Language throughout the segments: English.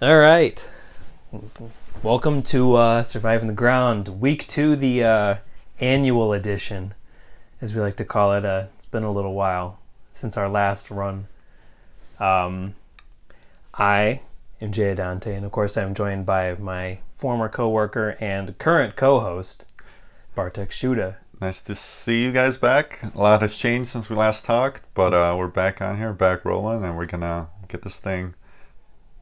All right. Welcome to uh, Surviving the Ground, week two, the uh, annual edition, as we like to call it. Uh, it's been a little while since our last run. Um, I am Jay Adante, and of course, I'm joined by my former coworker and current co-host, Bartek Shuda. Nice to see you guys back. A lot has changed since we last talked, but uh, we're back on here, back rolling, and we're gonna get this thing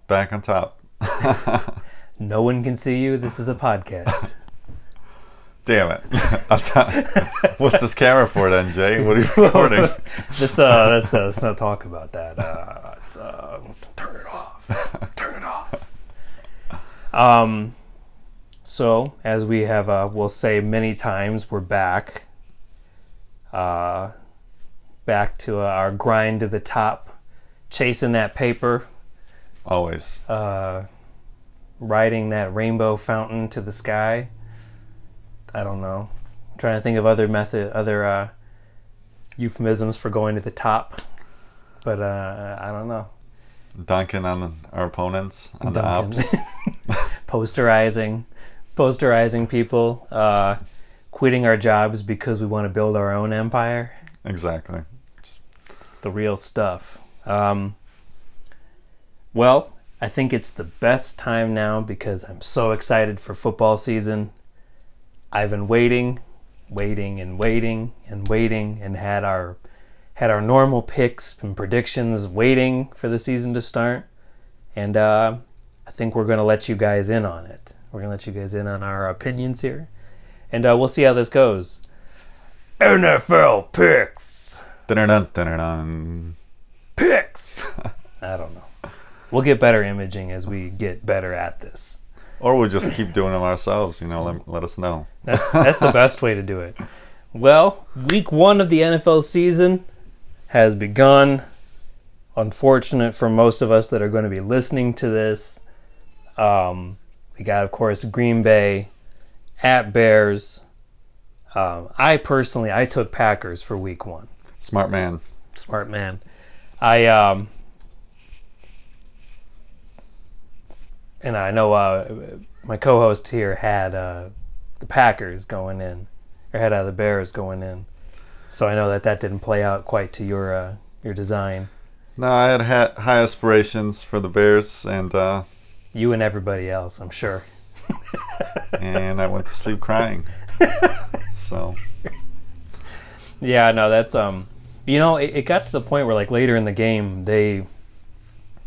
back on top. No one can see you. This is a podcast. Damn it! What's this camera for then, Jay? What are you recording? let's uh, let's, uh, let's not talk about that. Uh, uh, turn it off. Turn it off. Um, so as we have, uh, we'll say many times, we're back. Uh, back to uh, our grind to the top, chasing that paper, Always. uh, riding that rainbow fountain to the sky. I don't know. I'm trying to think of other method, other uh, euphemisms for going to the top, but uh, I don't know. Dunking on our opponents on the ops. posterizing, posterizing people, uh, quitting our jobs because we want to build our own empire. exactly. the real stuff. Um, well, I think it's the best time now because I'm so excited for football season. I've been waiting, waiting and waiting and waiting and had our had our normal picks and predictions waiting for the season to start. And uh, I think we're going to let you guys in on it. We're going to let you guys in on our opinions here. And uh, we'll see how this goes. NFL picks Dun-dun-dun, dun-dun-dun. picks. I don't know. We'll get better imaging as we get better at this. Or we'll just keep doing them ourselves. You know, let, let us know. That's that's the best way to do it. Well, week one of the NFL season has begun. Unfortunate for most of us that are going to be listening to this. Um, we got, of course, Green Bay at Bears. Um, I personally, I took Packers for week one. Smart man. Smart man. I um and I know uh, my co-host here had uh, the Packers going in, or had uh, the Bears going in. So I know that that didn't play out quite to your uh, your design. No, I had ha- high aspirations for the Bears, and uh, You and everybody else, I'm sure. and I went to sleep crying. So Yeah, no, that's um, you know, it, it got to the point where like later in the game they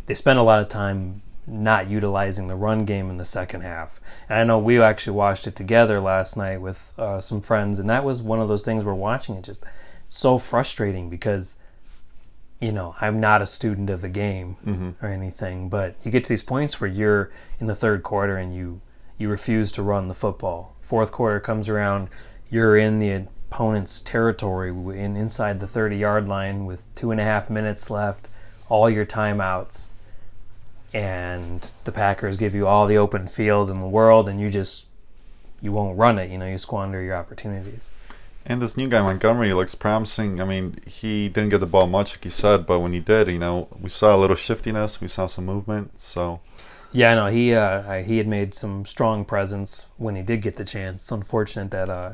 they spent a lot of time not utilizing the run game in the second half. And I know we actually watched it together last night with uh, some friends, and that was one of those things we're watching it just so frustrating because you know I'm not a student of the game or anything, but you get to these points where you're in the third quarter and you you refuse to run the football. Fourth quarter comes around, you're in the opponent's territory in inside the 30 yard line with two and a half minutes left, all your timeouts, and the Packers give you all the open field in the world, and you just you won't run it. You know, you squander your opportunities. And this new guy Montgomery looks promising. I mean, he didn't get the ball much, like you said, but when he did, you know, we saw a little shiftiness, we saw some movement. So Yeah, no, he uh, he had made some strong presence when he did get the chance. It's unfortunate that uh,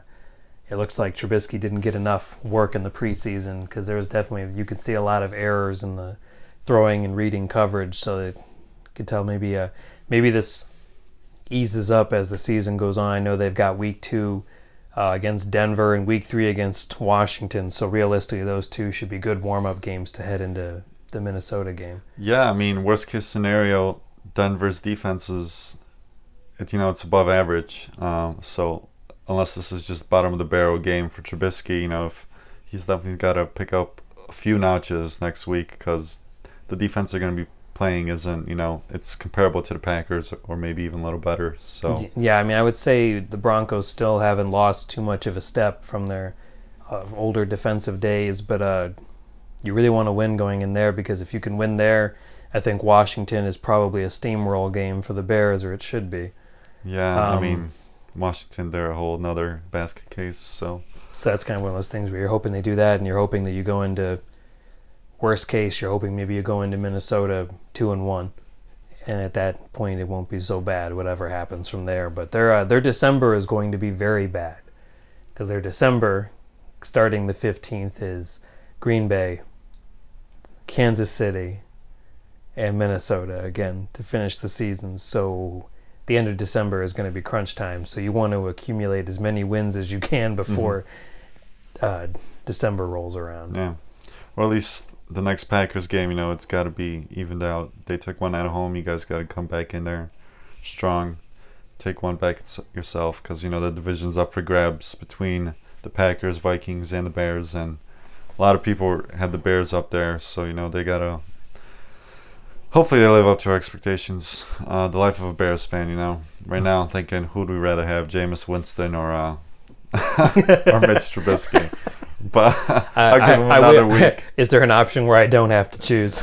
it looks like Trubisky didn't get enough work in the preseason because there was definitely you could see a lot of errors in the throwing and reading coverage. So that could tell maybe uh, maybe this eases up as the season goes on. I know they've got week two uh, against Denver and week three against Washington. So realistically, those two should be good warm up games to head into the Minnesota game. yeah, I mean, worst case scenario, Denver's defense is, it, you know, it's above average. Um, so unless this is just bottom of the barrel game for Trubisky, you know, if he's definitely got to pick up a few notches next week because the defense they're going to be playing isn't, you know, it's comparable to the Packers or maybe even a little better. So Yeah, I mean, I would say the Broncos still haven't lost too much of a step from their uh, older defensive days, but uh, you really want to win going in there because if you can win there, I think Washington is probably a steamroll game for the Bears, or it should be. yeah, I Um, mean, Washington, they're a whole nother basket case. So So that's kind of one of those things where you're hoping they do that, and you're hoping that you go into worst case, you're hoping maybe you go into Minnesota two and one, and at that point it won't be so bad whatever happens from there. But their uh, their December is going to be very bad because their December, starting the fifteenth, is Green Bay, Kansas City, and Minnesota again to finish the season. So the end of December is going to be crunch time. So you want to accumulate as many wins as you can before uh, December rolls around. Yeah. Or at least the next Packers game, you know, it's got to be evened out. They took one at home. You guys got to come back in there strong. Take one back yourself because, you know, the division's up for grabs between the Packers, Vikings, and the Bears. And a lot of people had the Bears up there. So, you know, they got to. Hopefully, they live up to our expectations. Uh, the life of a Bears fan, you know. Right now, I'm thinking, who'd we rather have, Jameis Winston or uh, or Mitch Trubisky? But I'll give I- another wi- week. Is there an option where I don't have to choose?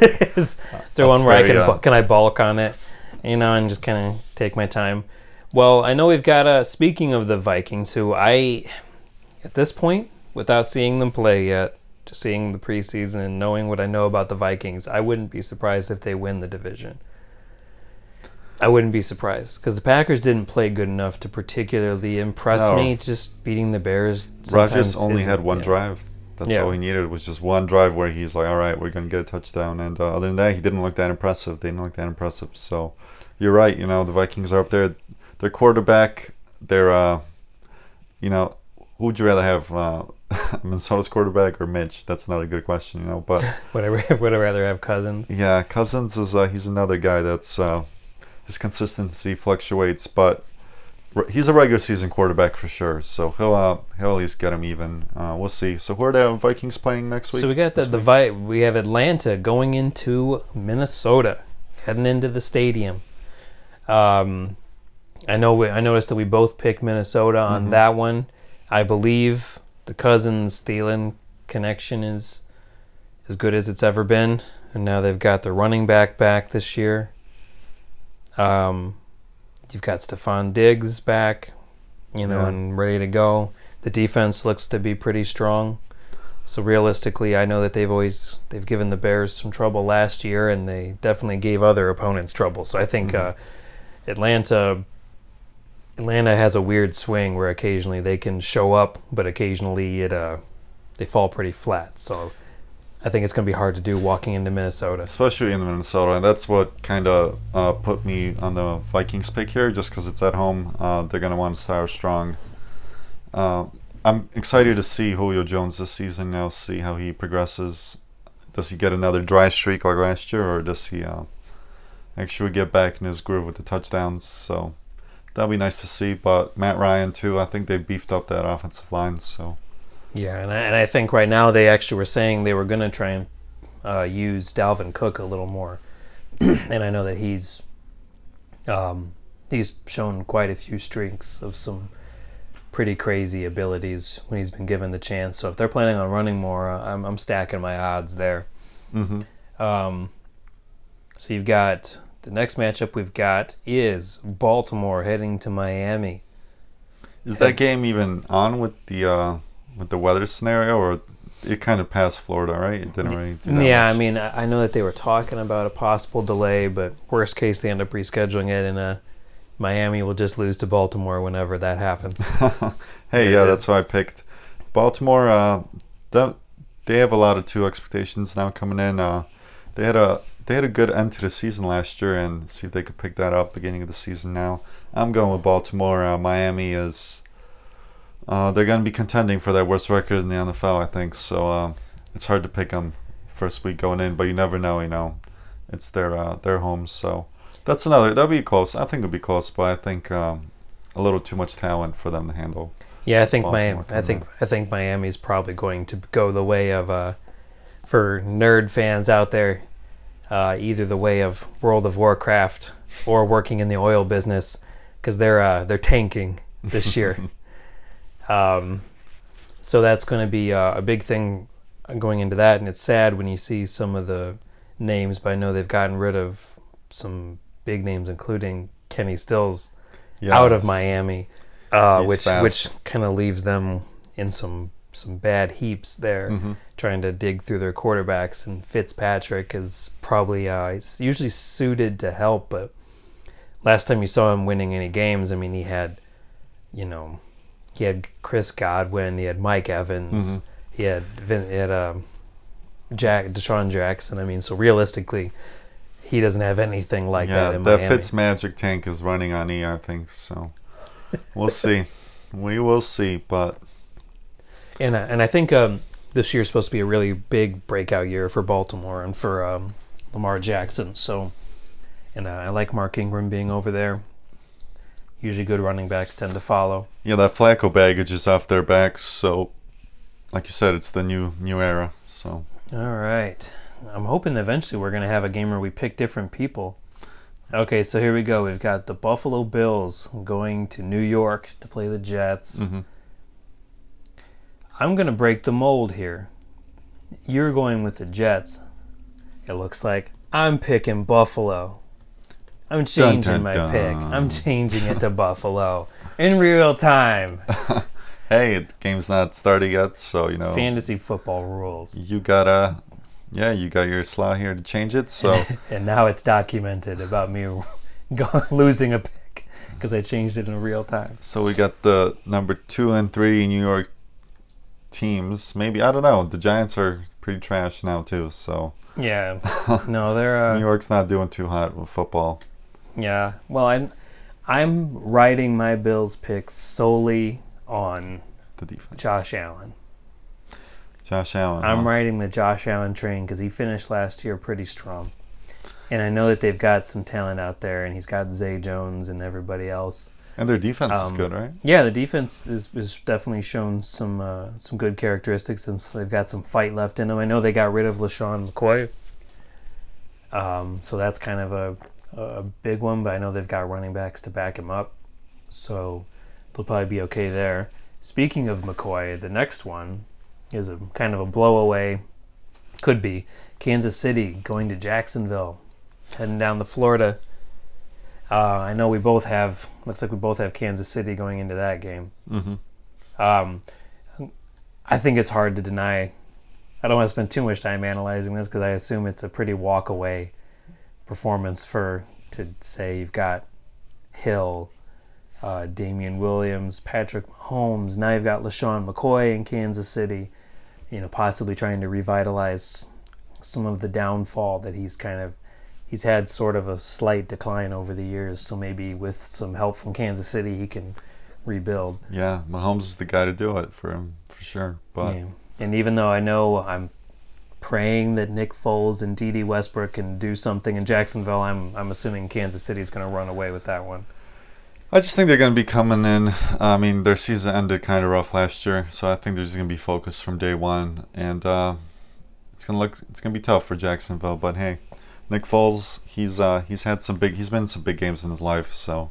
is, is there one where I can uh, can I balk on it, you know, and just kind of take my time? Well, I know we've got. Uh, speaking of the Vikings, who I, at this point, without seeing them play yet, just seeing the preseason and knowing what I know about the Vikings, I wouldn't be surprised if they win the division. I wouldn't be surprised because the Packers didn't play good enough to particularly impress No. me. Just beating the Bears. Rodgers sometimes only had one yeah. drive. That's Yeah. all he needed was just one drive where he's like, all right, we're going to get a touchdown. And uh, other than that, he didn't look that impressive. They didn't look that impressive. So you're right. You know, the Vikings are up there. Their quarterback, they're, uh, you know, who would you rather have, uh, Minnesota's quarterback or Mitch? That's not a good question, you know. But Would I, would I rather have Cousins? yeah, Cousins is, uh, he's another guy that's, uh, his consistency fluctuates, but he's a regular season quarterback for sure. So he'll, uh, he'll at least get him even. Uh, we'll see. So who are the Vikings playing next week? So we got the, the? Vi- we have Atlanta going into Minnesota, heading into the stadium. Um, I know we, I noticed that we both picked Minnesota on Mm-hmm. that one. I believe the Cousins Thielen connection is as good as it's ever been, and now they've got the running back back this year. Um, you've got Stefon Diggs back, you know, Yeah. and ready to go. The defense looks to be pretty strong. So realistically, I know that they've always they've given the Bears some trouble last year, and they definitely gave other opponents trouble. So I think Mm-hmm. uh, Atlanta Atlanta has a weird swing where occasionally they can show up, but occasionally it uh, they fall pretty flat. So I think it's going to be hard to do walking into Minnesota. especially in Minnesota, and that's what kind of uh, put me on the Vikings pick here, just because it's at home. Uh, they're gonna want to start strong. Uh, I'm excited to see Julio Jones this season. Now, see how he progresses. Does he get another dry streak like last year, or does he uh, actually get back in his groove with the touchdowns? So that'll be nice to see. But Matt Ryan too. I think they beefed up that offensive line. So Yeah, and I, and I think right now they actually were saying they were going to try and uh, use Dalvin Cook a little more, and I know that he's um, he's shown quite a few streaks of some pretty crazy abilities when he's been given the chance. So if they're planning on running more, I'm I'm stacking my odds there. hmm Um, so you've got the next matchup we've got is Baltimore heading to Miami. Is that game even on with the uh, with the weather scenario, or it kind of passed Florida, right? It didn't really. Do that Yeah, much. I mean, I know that they were talking about a possible delay, but worst case, they end up rescheduling it, and uh, Miami will just lose to Baltimore whenever that happens. hey, Yeah. yeah, that's why I picked Baltimore. Uh, that they have a lot of two expectations now coming in. Uh, they had a they had a good end to the season last year, and see if they could pick that up beginning of the season. Now I'm going with Baltimore. Uh, Miami is. Uh, they're going to be contending for that worst record in the NFL, I think. So uh, it's hard to pick them first week going in, but you never know. You know, it's their uh, their home, so that's another. That'll be close. I think it'll be close, but I think um, a little too much talent for them to handle. Yeah, I think Baltimore Miami. I think I think Miami's probably going to go the way of uh, for nerd fans out there, uh, either the way of World of Warcraft or working in the oil business, because they're uh, they're tanking this year. um, so that's going to be uh, a big thing going into that, and it's sad when you see some of the names. But I know they've gotten rid of some big names, including Kenny Stills out of Miami, uh, which fast. which kind of leaves them in some some bad heaps there, Mm-hmm. trying to dig through their quarterbacks. And Fitzpatrick is probably uh, usually suited to help, but last time you saw him winning any games, I mean, he had, you know, he had Chris Godwin, he had Mike Evans, Mhm. he had Vin, he had um, Jack DeSean Jackson. I mean, so realistically, he doesn't have anything like yeah, that in that Miami. Fitz magic tank is running on E, I think. So we'll see. We will see, but And uh, and I think um, this is supposed to be a really big breakout year for Baltimore and for um, Lamar Jackson. So, and uh, I like Mark Ingram being over there. Usually, good running backs tend to follow. yeah, that Flacco baggage is off their backs. So, like you said, it's the new new era. So All right, I'm hoping eventually we're gonna have a game where we pick different people. Okay, so here we go. We've got the Buffalo Bills going to New York to play the Jets. mhm. I'm going to break the mold here. You're going with the Jets. It looks like I'm picking Buffalo. I'm changing dun, my dun. pick. I'm changing it to Buffalo in real time. hey, the game's not started yet, so you know Fantasy football rules. you gotta, yeah, you got your slot here to change it. So And now it's documented about me losing a pick because I changed it in real time. so we got the number two and three New York teams. Maybe I don't know. The Giants are pretty trash now too. So Yeah. No, they're uh, New York's not doing too hot with football. Yeah. Well, I'm I'm writing my Bills pick solely on The defense. Josh Allen. Josh Allen. I'm huh? riding the Josh Allen train because he finished last year pretty strong, and I know that they've got some talent out there, and he's got Zay Jones and everybody else. And their defense is Um, good, right? Yeah, the defense is, is definitely shown some uh, some good characteristics, and they've got some fight left in them. I know they got rid of LeSean McCoy, um, so that's kind of a a big one. But I know they've got running backs to back him up, so they'll probably be okay there. Speaking of McCoy, the next one is a kind of a blowaway. Could be Kansas City going to Jacksonville, heading down to Florida. Uh, I know we both have. Looks like we both have Kansas City going into that game. Mm-hmm. Um, I think it's hard to deny. I don't want to spend too much time analyzing this because I assume it's a pretty walk away performance for to say you've got Hill, uh, Damien Williams, Patrick Mahomes. Now you've got LeSean McCoy in Kansas City. You know, possibly trying to revitalize some of the downfall that he's kind of he's had sort of a slight decline over the years. So maybe with some help from Kansas City, he can rebuild. Yeah, Mahomes is the guy to do it for him for sure. But Yeah. And even though I know I'm praying that Nick Foles and Dede Westbrook can do something in Jacksonville, I'm I'm assuming Kansas City is going to run away with that one. I just think they're going to be coming in. I mean, their season ended kind of rough last year, so I think they're just going to be focused from day one, and uh, it's going to look it's going to be tough for Jacksonville. But hey, Nick Foles, he's uh, he's had some big he's been in some big games in his life, so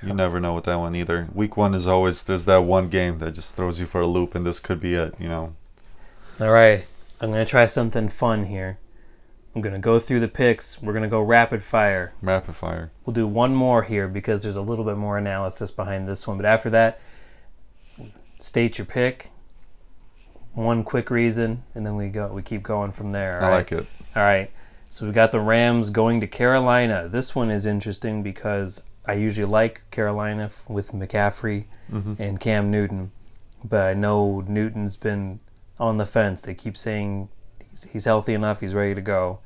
you never know with that one either. Week one is always there's that one game that just throws you for a loop, and this could be it. You know, All right, I'm going to try something fun here. I'm going to go through the picks. We're going to go rapid fire. rapid fire. We'll do one more here because there's a little bit more analysis behind this one. But after that, state your pick, one quick reason, and then we go. We keep going from there. I right? like it. All right. So we've got the Rams going to Carolina. This one is interesting because I usually like Carolina with McCaffrey Mhm. and Cam Newton, but I know Newton's been on the fence. They keep saying he's, he's healthy enough, he's ready to go,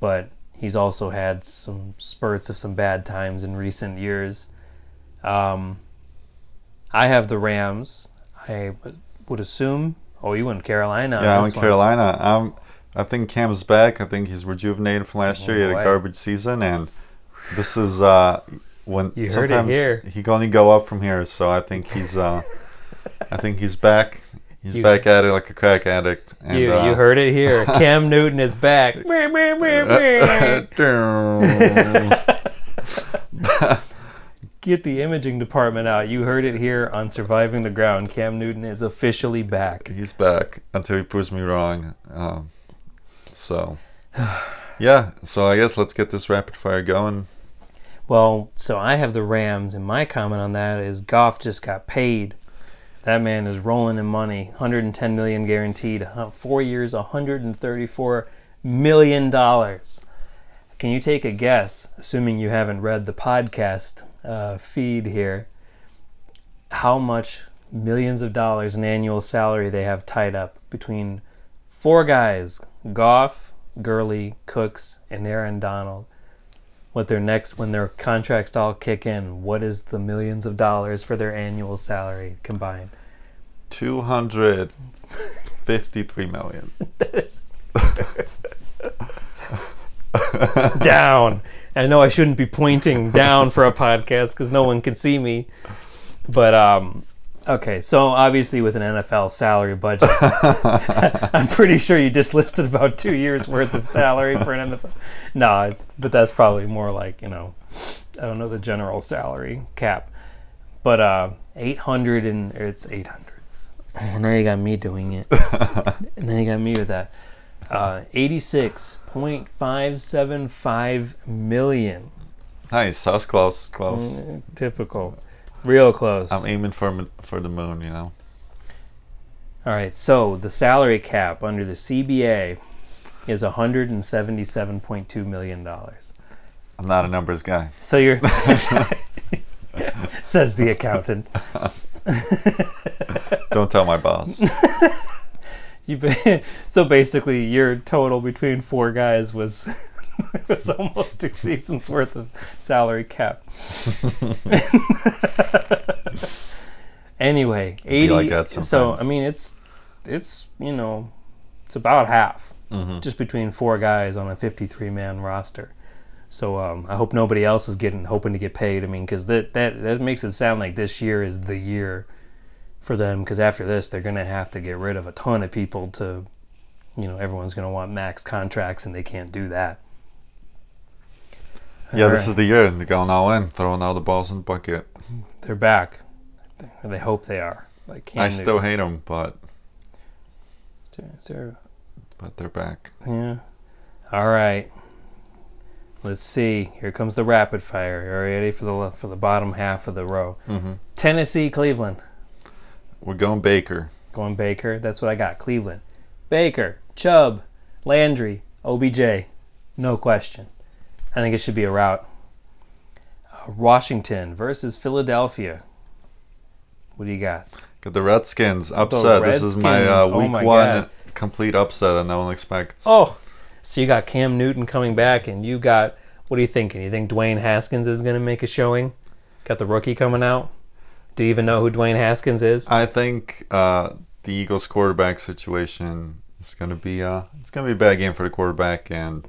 but he's also had some spurts of some bad times in recent years. Um, I have the Rams. I would assume. Oh, you went Carolina. yeah, I'm in one. Carolina. I'm. I think Cam's back. I think he's rejuvenated from last year. He had a garbage season, and this is uh, when You sometimes here. he can only go up from here. So I think he's. Uh, I think he's back. He's You- back at it like a crack addict. And, You, uh, you heard it here. Cam Newton is back. Get the imaging department out. You heard it here on Surviving the Ground. Cam Newton is officially back. he's back until he proves me wrong. Um, so, yeah. So I guess let's get this rapid fire going. Well, so I have the Rams, and my comment on that is Goff just got paid That man is rolling in money. 110 million guaranteed. Four years, 134 million dollars. Can you take a guess, assuming you haven't read the podcast uh, feed here, how much millions of dollars in annual salary they have tied up between four guys: Goff, Gurley, Cooks, and Aaron Donald? What their next, when their contracts all kick in, what is the millions of dollars for their annual salary combined? 253 million. down. I know I shouldn't be pointing down for a podcast because no one can see me. But um, okay, so obviously with an NFL salary budget, I'm pretty sure you just listed about two years worth of salary for an NFL. No, it's, but that's probably more like you know, I don't know the general salary cap, but uh, 800 and it's 800. Oh, now you got me doing it. now you got me with that. Uh, 86.575 million. nice. That was close. Close. Mm, Typical. Real close. I'm aiming for for the moon, you know. All right, so the salary cap under the CBA is 177.2 million dollars. I'm not a numbers guy. So you're says the accountant. Don't tell my boss. You so basically your total between four guys was was almost two seasons worth of salary cap. anyway, eighty. like so. I mean, it's it's you know it's about half hmm just between four guys on a fifty-three man roster. So um, I hope nobody else is getting hoping to get paid. I mean, because that that that makes it sound like this year is the year for them. Because after this, they're gonna have to get rid of a ton of people to, you know, everyone's gonna want max contracts, and they can't do that. Yeah, this is the year. They're going all in, throwing all the balls in the bucket. they're back. Or They hope they are. Like Cam I Newton. still hate them, but Is there- is there- but they're back. yeah. All right. Let's see. Here comes the rapid fire. Are you ready for the for the bottom half of the row? hmm Tennessee, Cleveland. We're going Baker. Going Baker. That's what I got. Cleveland. Baker, Chubb, Landry, OBJ. No question. I think it should be a route. Uh, Washington versus Philadelphia. What do you got? Got the Redskins upset. this is my uh, Redskins. Oh week my one God. complete upset that no one expects. Oh, so you got Cam Newton coming back, and you got what are you thinking? You think Dwayne Haskins is going to make a showing? Got the rookie coming out. Do you even know who Dwayne Haskins is? I think uh, the Eagles quarterback situation is going to be uh, it's going to be a bad game for the quarterback, and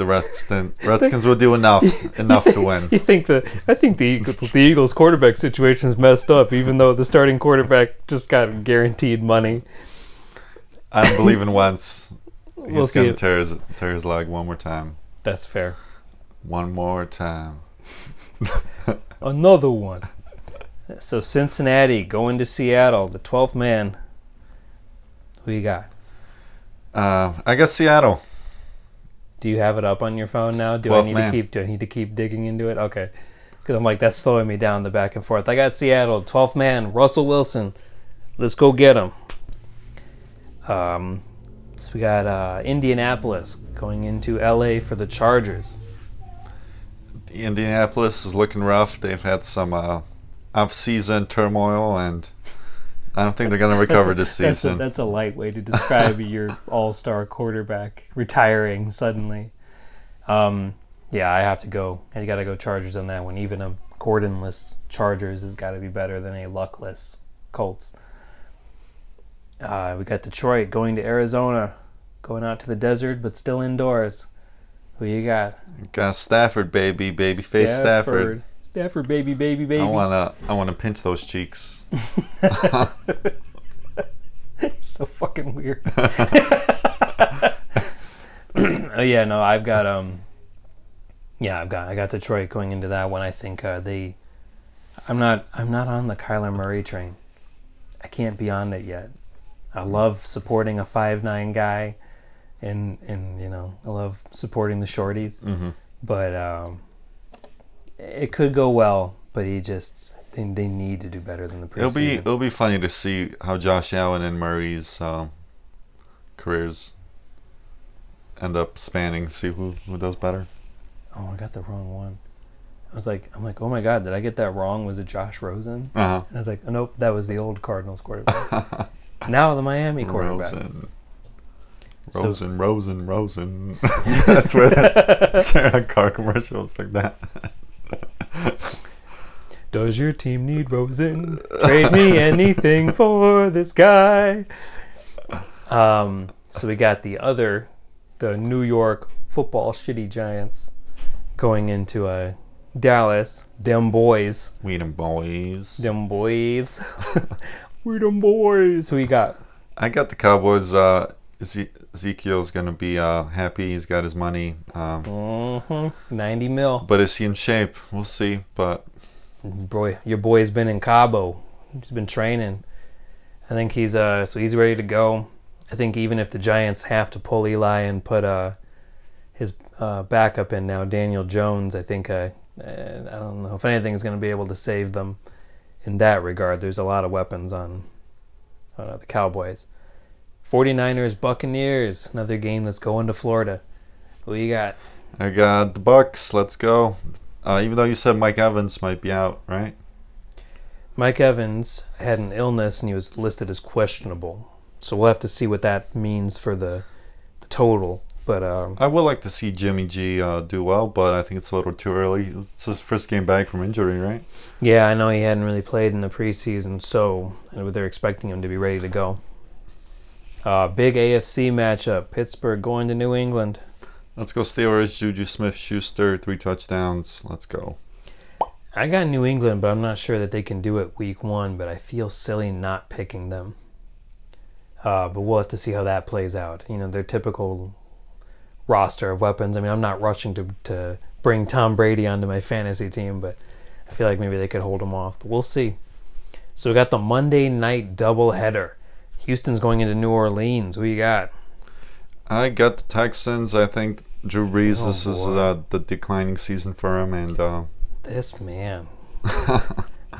the Redskins Redskins will do enough enough to win. You think the I think the Eagles, the Eagles quarterback situation is messed up, even though the starting quarterback just got guaranteed money. I don't believe in Wentz. He's We'll see going to it. tear his, tear his leg one more time. That's fair. One more time. Another one. So Cincinnati going to Seattle, the 12th man. Who you got? Uh, I got Seattle. Do you have it up on your phone now? Do I need man. to keep do I need to keep digging into it? Okay. Cuz I'm like that's slowing me down the back and forth. I got Seattle, 12th man, Russell Wilson. Let's go get him. Um so we got uh, Indianapolis going into LA for the Chargers. Indianapolis is looking rough. They've had some uh, off-season turmoil, and I don't think they're going to recover this That's a, season. that's a light way to describe your all-star quarterback retiring suddenly. Um, yeah, I have to go. I got to go Chargers on that one. Even a Gordonless Chargers has got to be better than a luckless Colts. Uh, we got Detroit going to Arizona, going out to the desert, but still indoors. Who you got? Got Stafford, baby, baby face Stafford. Stafford, baby, baby, baby. I wanna, I wanna pinch those cheeks. so fucking weird. oh yeah, no, I've got um, yeah, I've got I got Detroit going into that one. I think uh, they, I'm not I'm not on the Kyler Murray train. I can't be on it yet. I love supporting a five nine guy, and and you know I love supporting the shorties, hmm but um, it could go well. But he just They, they need to do better than the preseason. It'll be it'll be funny to see how Josh Allen and Murray's um, careers end up spanning. See who who does better. oh, I got the wrong one. I was like, I'm like, oh my god, did I get that wrong? Was it Josh Rosen? Uh And I was like, oh, nope, that was the old Cardinals quarterback. now the Miami quarterback. Rosen. So- Rosen, Rosen, Rosen. That's where that Sarah car commercials like that. Does your team need Rosen? Trade me anything for this guy. Um, so we got the other, the New York football shitty Giants going into a Dallas. Them boys. We them boys. Them boys. we them boys. Who you got? I got the Cowboys. Uh, Eze- Ezekiel's gonna be uh, happy. He's got his money. Um, hmm 90 mil. but is he in shape? We'll see. But Boy, your boy's been in Cabo. He's been training. I think he's uh so he's ready to go. I think even if the Giants have to pull Eli and put uh his uh, backup in now, Daniel Jones, I think uh, uh, I don't know if anything is going to be able to save them in that regard. There's a lot of weapons on uh, the Cowboys. 49ers, Buccaneers, another game that's going to Florida. Who you got? I got the Bucks. Let's go. Uh, even though you said Mike Evans might be out, right? Mike Evans had an illness and he was listed as questionable. So we'll have to see what that means for the, the total. But um, I would like to see Jimmy G uh, do well, but I think it's a little too early. It's his first game back from injury, right? yeah, I know he hadn't really played in the preseason, so they're expecting him to be ready to go. Uh, big AFC matchup: Pittsburgh going to New England. Let's go Steelers. Juju Smith-Schuster, three touchdowns. Let's go. I got New England, but I'm not sure that they can do it week one. But I feel silly not picking them. Uh, but we'll have to see how that plays out. You know, their typical roster of weapons. I mean, I'm not rushing to to bring Tom Brady onto my fantasy team, but I feel like maybe they could hold him off. But we'll see. So we got the Monday night doubleheader. Houston's going into New Orleans. Who you got? I got the Texans. I think Drew Brees. Oh, this is uh, the declining season for him, and uh, This man.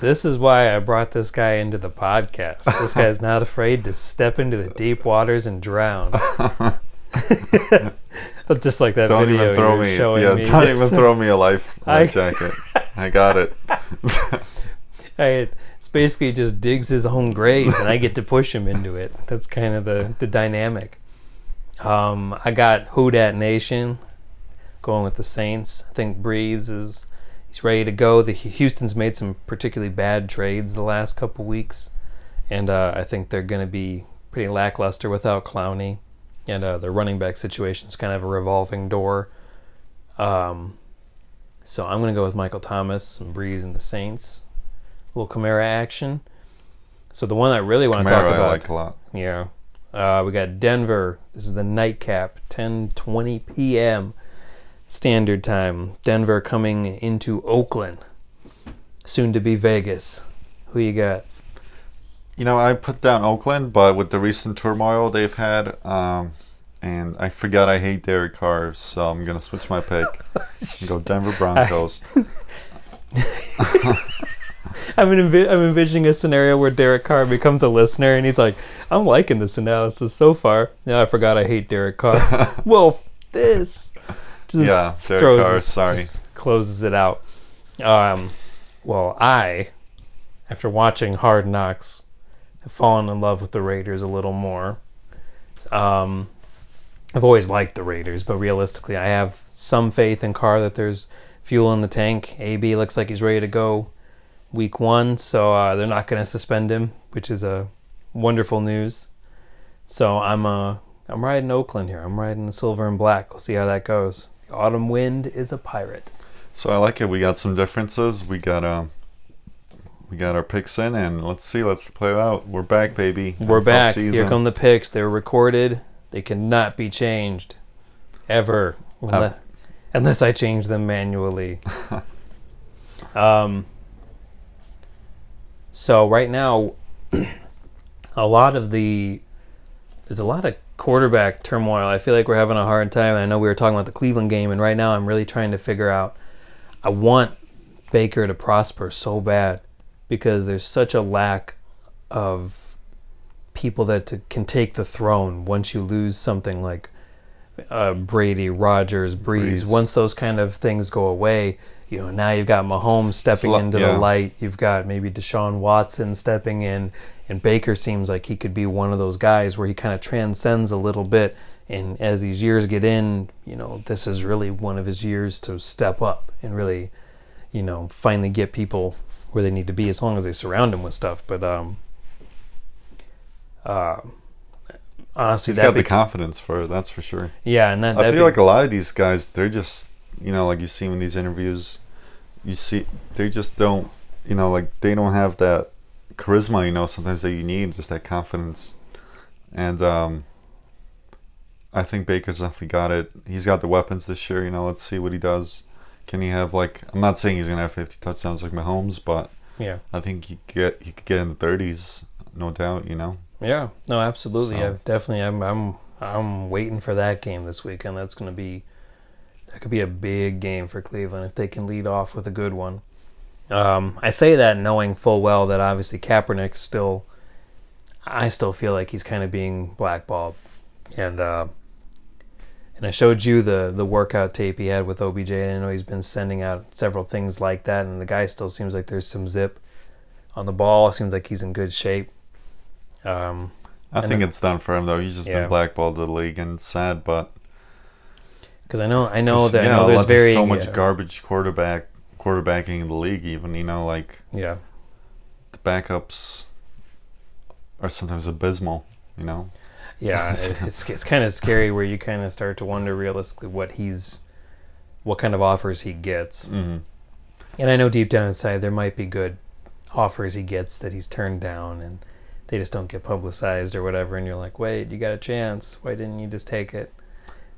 This is why I brought this guy into the podcast. This guy's not afraid to step into the deep waters and drown. Just like that don't video even throw me. showing Yeah, me. don't even throw me a life, I- life jacket. I got it. It's basically just digs his own grave, and I get to push him into it. That's kind of the the dynamic. Um, I got Who Dat Nation going with the Saints. I think Brees is he's ready to go. The Houston's made some particularly bad trades the last couple weeks, and uh, I think they're going to be pretty lackluster without Clowney, and uh, their running back situation is kind of a revolving door. Um, so I'm going to go with Michael Thomas and Brees and the Saints. Little Kamara action. So the one I really want to talk Kamara, I about, like a lot. yeah, uh, we got Denver. This is the nightcap, 10:20 p.m. Standard Time. Denver coming into Oakland, soon to be Vegas. Who you got? You know, I put down Oakland, but with the recent turmoil they've had, um, and I forgot I hate Derek Carr, so I'm gonna switch my pick go Denver Broncos. I'm, envi- I'm envisioning a scenario where Derek Carr becomes a listener and he's like, "I'm liking this analysis so far." Yeah, I forgot I hate Derek Carr. well, f- this just Yeah, Derek throws Carr, sorry. closes it out. Um, well, I, after watching Hard Knocks, have fallen in love with the Raiders a little more. Um, I've always liked the Raiders, but realistically, I have some faith in Carr that there's fuel in the tank. AB looks like he's ready to go week one, so uh, they're not going to suspend him, which is a wonderful news. So I'm uh I'm riding Oakland here. I'm riding the silver and black. We'll see how that goes. The autumn wind is a pirate. So I like it. We got some differences. We got um, we got our picks in, and let's see. Let's play it out. We're back, baby. We're back. Here come the picks. They're recorded. They cannot be changed ever unless, unless I change them manually. um, so right now, a lot of the there's a lot of quarterback turmoil. I feel like we're having a hard time. I know we were talking about the Cleveland game, and right now I'm really trying to figure out. I want Baker to prosper so bad, because there's such a lack of people that to, can take the throne once you lose something like uh, Brady, Rodgers, Brees. Brees. Once those kind of things go away, you know, now you've got Mahomes stepping into yeah. the light. You've got maybe Deshaun Watson stepping in, and Baker seems like he could be one of those guys where he kind of transcends a little bit. And as these years get in, you know, this is really one of his years to step up and really, you know, finally get people where they need to be as long as they surround him with stuff. But um, uh, honestly, He's got the confidence for it, that's for sure. yeah, and that, I feel be- like a lot of these guys, they're just, you know, like you see in these interviews, you see, they just don't, you know, like they don't have that charisma, you know, sometimes that you need, just that confidence. And um, I think Baker's definitely got it. He's got the weapons this year, you know, let's see what he does. Can he have like, I'm not saying he's going to have 50 touchdowns like Mahomes, but yeah. I think he could get, he could get in the 30s, no doubt, you know. Yeah, no, absolutely. So- I've definitely, I'm, I'm, I'm waiting for that game this weekend. That's going to be, that could be a big game for Cleveland if they can lead off with a good one. Um, I say that knowing full well that obviously Kaepernick still, I still feel like he's kind of being blackballed, and uh, and I showed you the the workout tape he had with OBJ. And I know he's been sending out several things like that, and the guy still seems like there's some zip on the ball. Seems like he's in good shape. Um, I think then- it's done for him though. He's just Yeah. been blackballed to the league and sad, but Because I know, I know that yeah, I know there's very so much uh, garbage quarterback quarterbacking in the league. Even you know, like Yeah, the backups are sometimes abysmal. You know, yeah. it's it's kind of scary where you kind of start to wonder realistically what he's, what kind of offers he gets. hmm And I know deep down inside there might be good offers he gets that he's turned down and they just don't get publicized or whatever. And you're like, wait, you got a chance. Why didn't you just take it?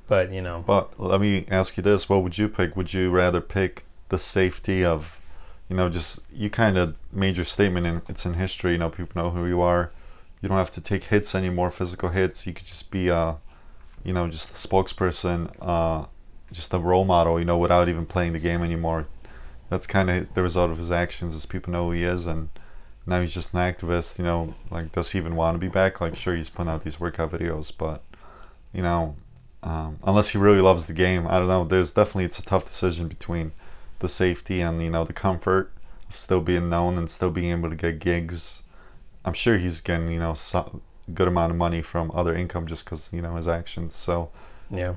But you know, But let me ask you this: What would you pick? Would you rather pick the safety of, you know, just you kind of made your statement and it's in history. You know, people know who you are. You don't have to take hits anymore, physical hits. You could just be a, you know, just a spokesperson, uh, just a role model. You know, without even playing the game anymore. That's kind of the result of his actions, as people know who he is, and now he's just an activist. You know, like does he even want to be back? Like, sure, he's putting out these workout videos, but you know, um, unless he really loves the game. I don't know. There's definitely it's a tough decision between the safety and you know the comfort of still being known and still being able to get gigs. I'm sure he's getting you know some good amount of money from other income just because you know his actions. So yeah,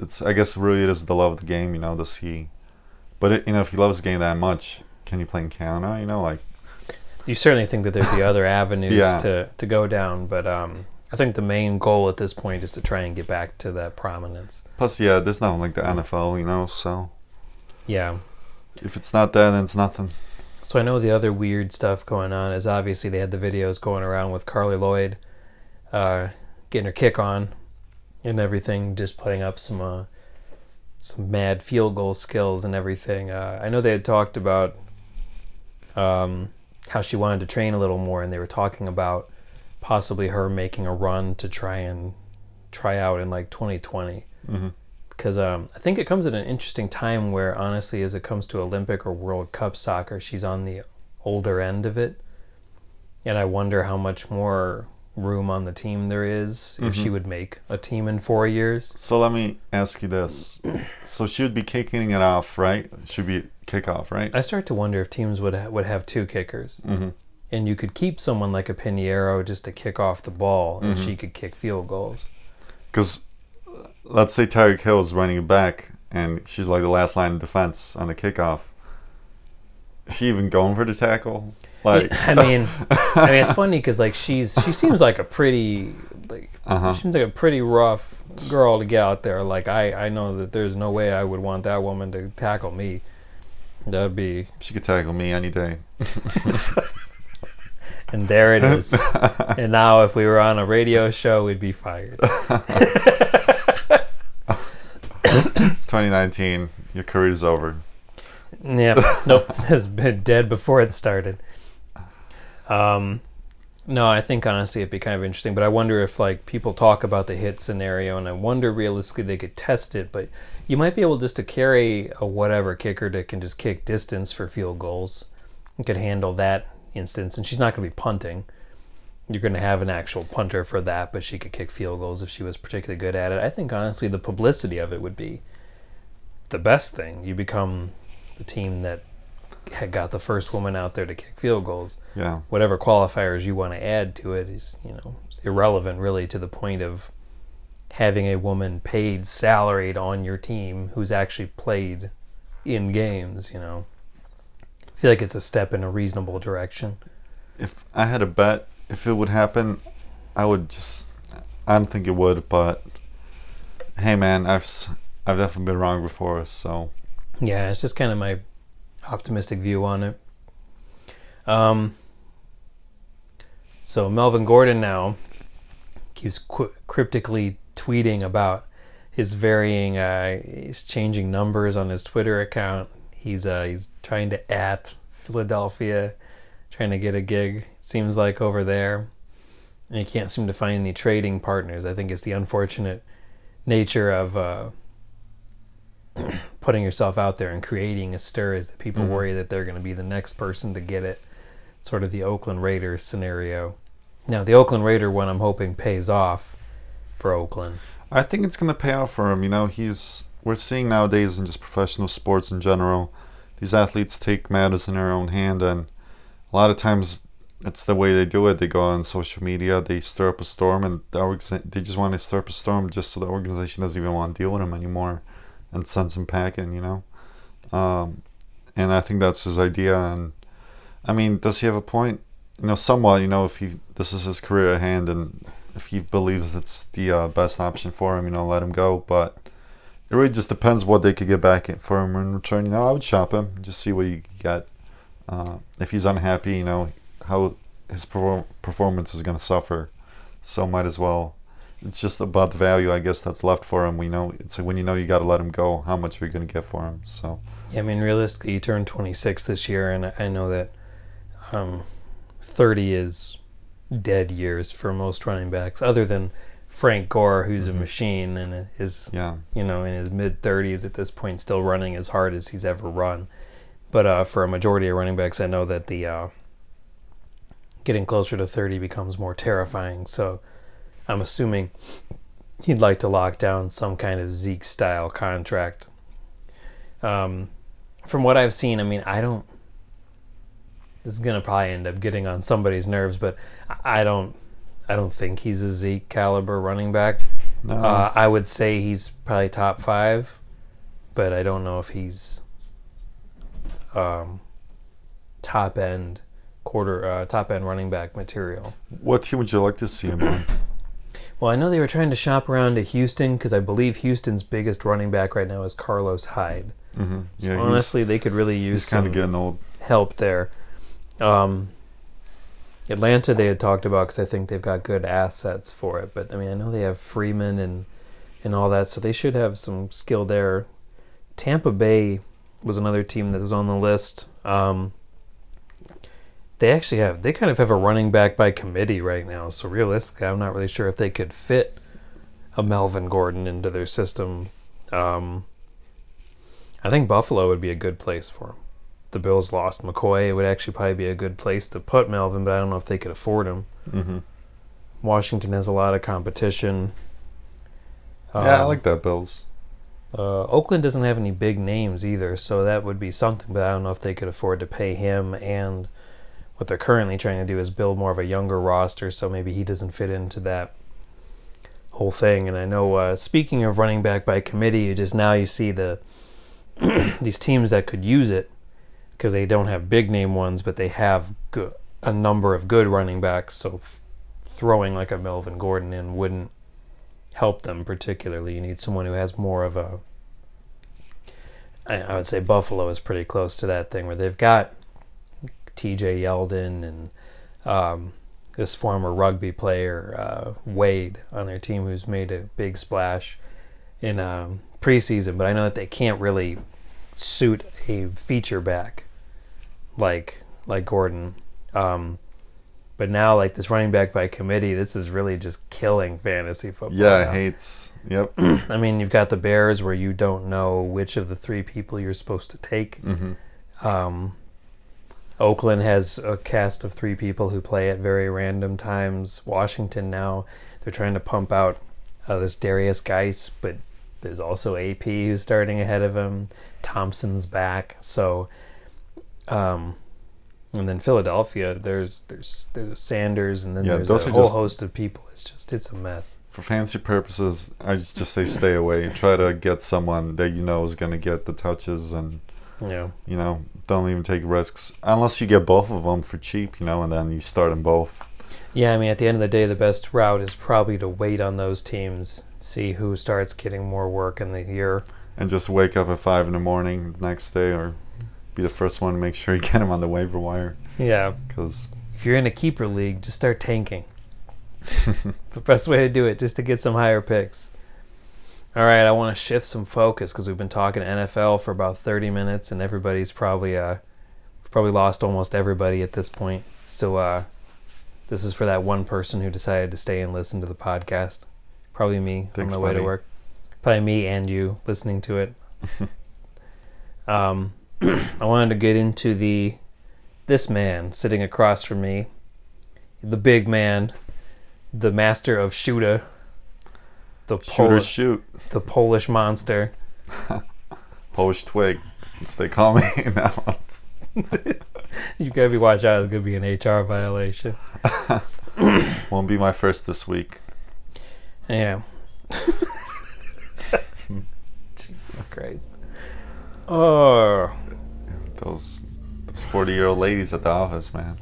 it's I guess really it is the love of the game. You know, does he? But it, you know, if he loves the game that much, can he play in Canada? You know, like you certainly think that there'd be other avenues Yeah. to to go down, but um, I think the main goal at this point is to try and get back to that prominence. plus yeah, there's nothing like the NFL. You know, so Yeah. if it's not that, then it's nothing. So I know the other weird stuff going on is obviously they had the videos going around with Carli Lloyd uh, getting her kick on and everything, just putting up some uh, some mad field goal skills and everything. Uh, I know they had talked about um, how she wanted to train a little more, and they were talking about possibly her making a run to try and try out in like 2020 hmm because um, I think it comes at an interesting time where, honestly, as it comes to Olympic or World Cup soccer, she's on the older end of it, and I wonder how much more room on the team there is if she would make a team in four years. So let me ask you this: so she would be kicking it off, right? She'd be kickoff, right? I start to wonder if teams would ha- would have two kickers, hmm and you could keep someone like a Pinheiro just to kick off the ball, and she could kick field goals. Because let's say Tyreek Hill is running it back, and she's like the last line of defense on the kickoff. Is she even going for the tackle? Like, I mean, I mean, it's funny because like she's she seems like a pretty like Uh-huh. she seems like a pretty rough girl to get out there. Like I I know that there's no way I would want that woman to tackle me. That'd be she could tackle me any day. and there it is. and now if we were on a radio show, we'd be fired. It's 2019. Your career's over. yeah, nope, It has been dead before it started. Um, no, I think honestly it'd be kind of interesting, but I wonder if like people talk about the hit scenario, and I wonder realistically they could test it, but you might be able just to carry a whatever kicker that can just kick distance for field goals. You could handle that instance, and she's not going to be punting. You're going to have an actual punter for that, but she could kick field goals if she was particularly good at it. I think honestly, the publicity of it would be the best thing. You become the team that had got the first woman out there to kick field goals. Yeah. Whatever qualifiers you want to add to it is, you know, irrelevant really to the point of having a woman paid salaried on your team who's actually played in games, you know. I feel like it's a step in a reasonable direction. If I had a bet if it would happen, I would just I don't think it would, but hey man, I've I've definitely been wrong before, so Yeah, it's just kind of my optimistic view on it. Um, so Melvin Gordon now keeps qu- cryptically tweeting about his varying, uh, he's changing numbers on his Twitter account. He's uh, he's trying to at Philadelphia, trying to get a gig. Seems like over there, and he can't seem to find any trading partners. I think it's the unfortunate nature of. Uh, putting yourself out there and creating a stir is that people Mhm. worry that they're going to be the next person to get it. Sort of the Oakland Raiders scenario. Now, the Oakland Raider one I'm hoping pays off for Oakland. I think it's gonna pay off for him. You know, he's we're seeing nowadays in just professional sports in general, these athletes take matters in their own hand, and a lot of times it's the way they do it. They go on social media, they stir up a storm, and they just want to stir up a storm just so the organization doesn't even want to deal with them anymore, and sends him packing. You know, um, and I think that's his idea. And I mean, does he have a point? You know, somewhat. You know, if he this is his career at hand, and if he believes it's the uh, best option for him, you know, let him go. But it really just depends what they could get back for him in return. You know, I would shop him, just see what you get. Uh, if he's unhappy, you know, how his perform- performance is going to suffer. So might as well. It's just about the value, I guess, that's left for him. We know it's when you know you got to let him go, how much are you going to get for him? So Yeah, I mean, realistically, you turned 26 this year, and I- I know that um, 30 is dead years for most running backs, other than Frank Gore, who's a Mhm. machine and is yeah, you know, in his mid 30s at this point, still running as hard as he's ever run. But uh, for a majority of running backs, I know that the uh, getting closer to 30 becomes more terrifying. So I'm assuming he'd like to lock down some kind of Zeke style contract. Um, from what I've seen, I mean, I don't. This is gonna probably end up getting on somebody's nerves, but I don't. I don't think he's a Zeke caliber running back. no, Uh, I would say he's probably top five, but I don't know if he's um, top end quarter uh, top end running back material. what team would you like to see him on? Well, I know they were trying to shop around to Houston because I believe Houston's biggest running back right now is Carlos Hyde. hmm So Yeah, he's, honestly, they could really use kind of getting old. help there. Um, Atlanta, they had talked about because I think they've got good assets for it. But I mean, I know they have Freeman and and all that, so they should have some skill there. Tampa Bay was another team that was on the list. Um, they actually have they kind of have a running back by committee right now. So realistically, I'm not really sure if they could fit a Melvin Gordon into their system. Um, I think Buffalo would be a good place for him the Bills lost McCoy, it would actually probably be a good place to put Melvin, but I don't know if they could afford him. hmm Washington has a lot of competition. yeah, I Um, like that Bills. Uh, Oakland doesn't have any big names either, so that would be something, but I don't know if they could afford to pay him. And what they're currently trying to do is build more of a younger roster, so maybe he doesn't fit into that whole thing. And I know, uh, speaking of running back by committee, just now you see the these teams that could use it because they don't have big name ones, but they have a number of good running backs. So f- throwing like a Melvin Gordon in wouldn't help them particularly. You need someone who has more of a. I, I would say Buffalo is pretty close to that thing where they've got T.J. Yeldon and um, this former rugby player uh, Wade on their team, who's made a big splash in um, preseason. But I know that they can't really suit a feature back like like Gordon. Um, but now, like this running back by committee, this is really just killing fantasy football. Yeah, now. hates. Yep. I mean, you've got the Bears where you don't know which of the three people you're supposed to take. hmm Um, Oakland has a cast of three people who play at very random times. Washington now, they're trying to pump out uh, this Derrius Guice, but there's also AP who's starting ahead of him. Thompson's back, so um, and then Philadelphia, there's there's there's Sanders, and then Yeah, there's a whole just- host of people. It's just it's a mess. For fancy purposes, I just say stay away. Try to get someone that you know is going to get the touches, and know, you know, don't even take risks unless you get both of them for cheap, you know, and then you start them both. yeah. I mean, at the end of the day, the best route is probably to wait on those teams, see who starts getting more work in the year. and just wake up at five in the morning the next day or be the first one to make sure you get him on the waiver wire Yeah, because if you're in a keeper league, just start tanking. It's the best way to do it, just to get some higher picks. All right, I want to shift some focus because we've been talking NFL for about 30 minutes, and everybody's probably uh, probably lost almost everybody at this point. So uh, this is for that one person who decided to stay and listen to the podcast. Probably me Thanks, on the way to work. Probably me and you listening to it. um, I wanted to get into the this man sitting across from me, the big man, the master of shooter, the shoot or Polish, shoot the Polish monster. polish twig as they call me now You gotta be watch out. It's gonna be an HR violation. won't be my first this week Yeah. Jesus Christ. Oh, those those 40 year old ladies at the office man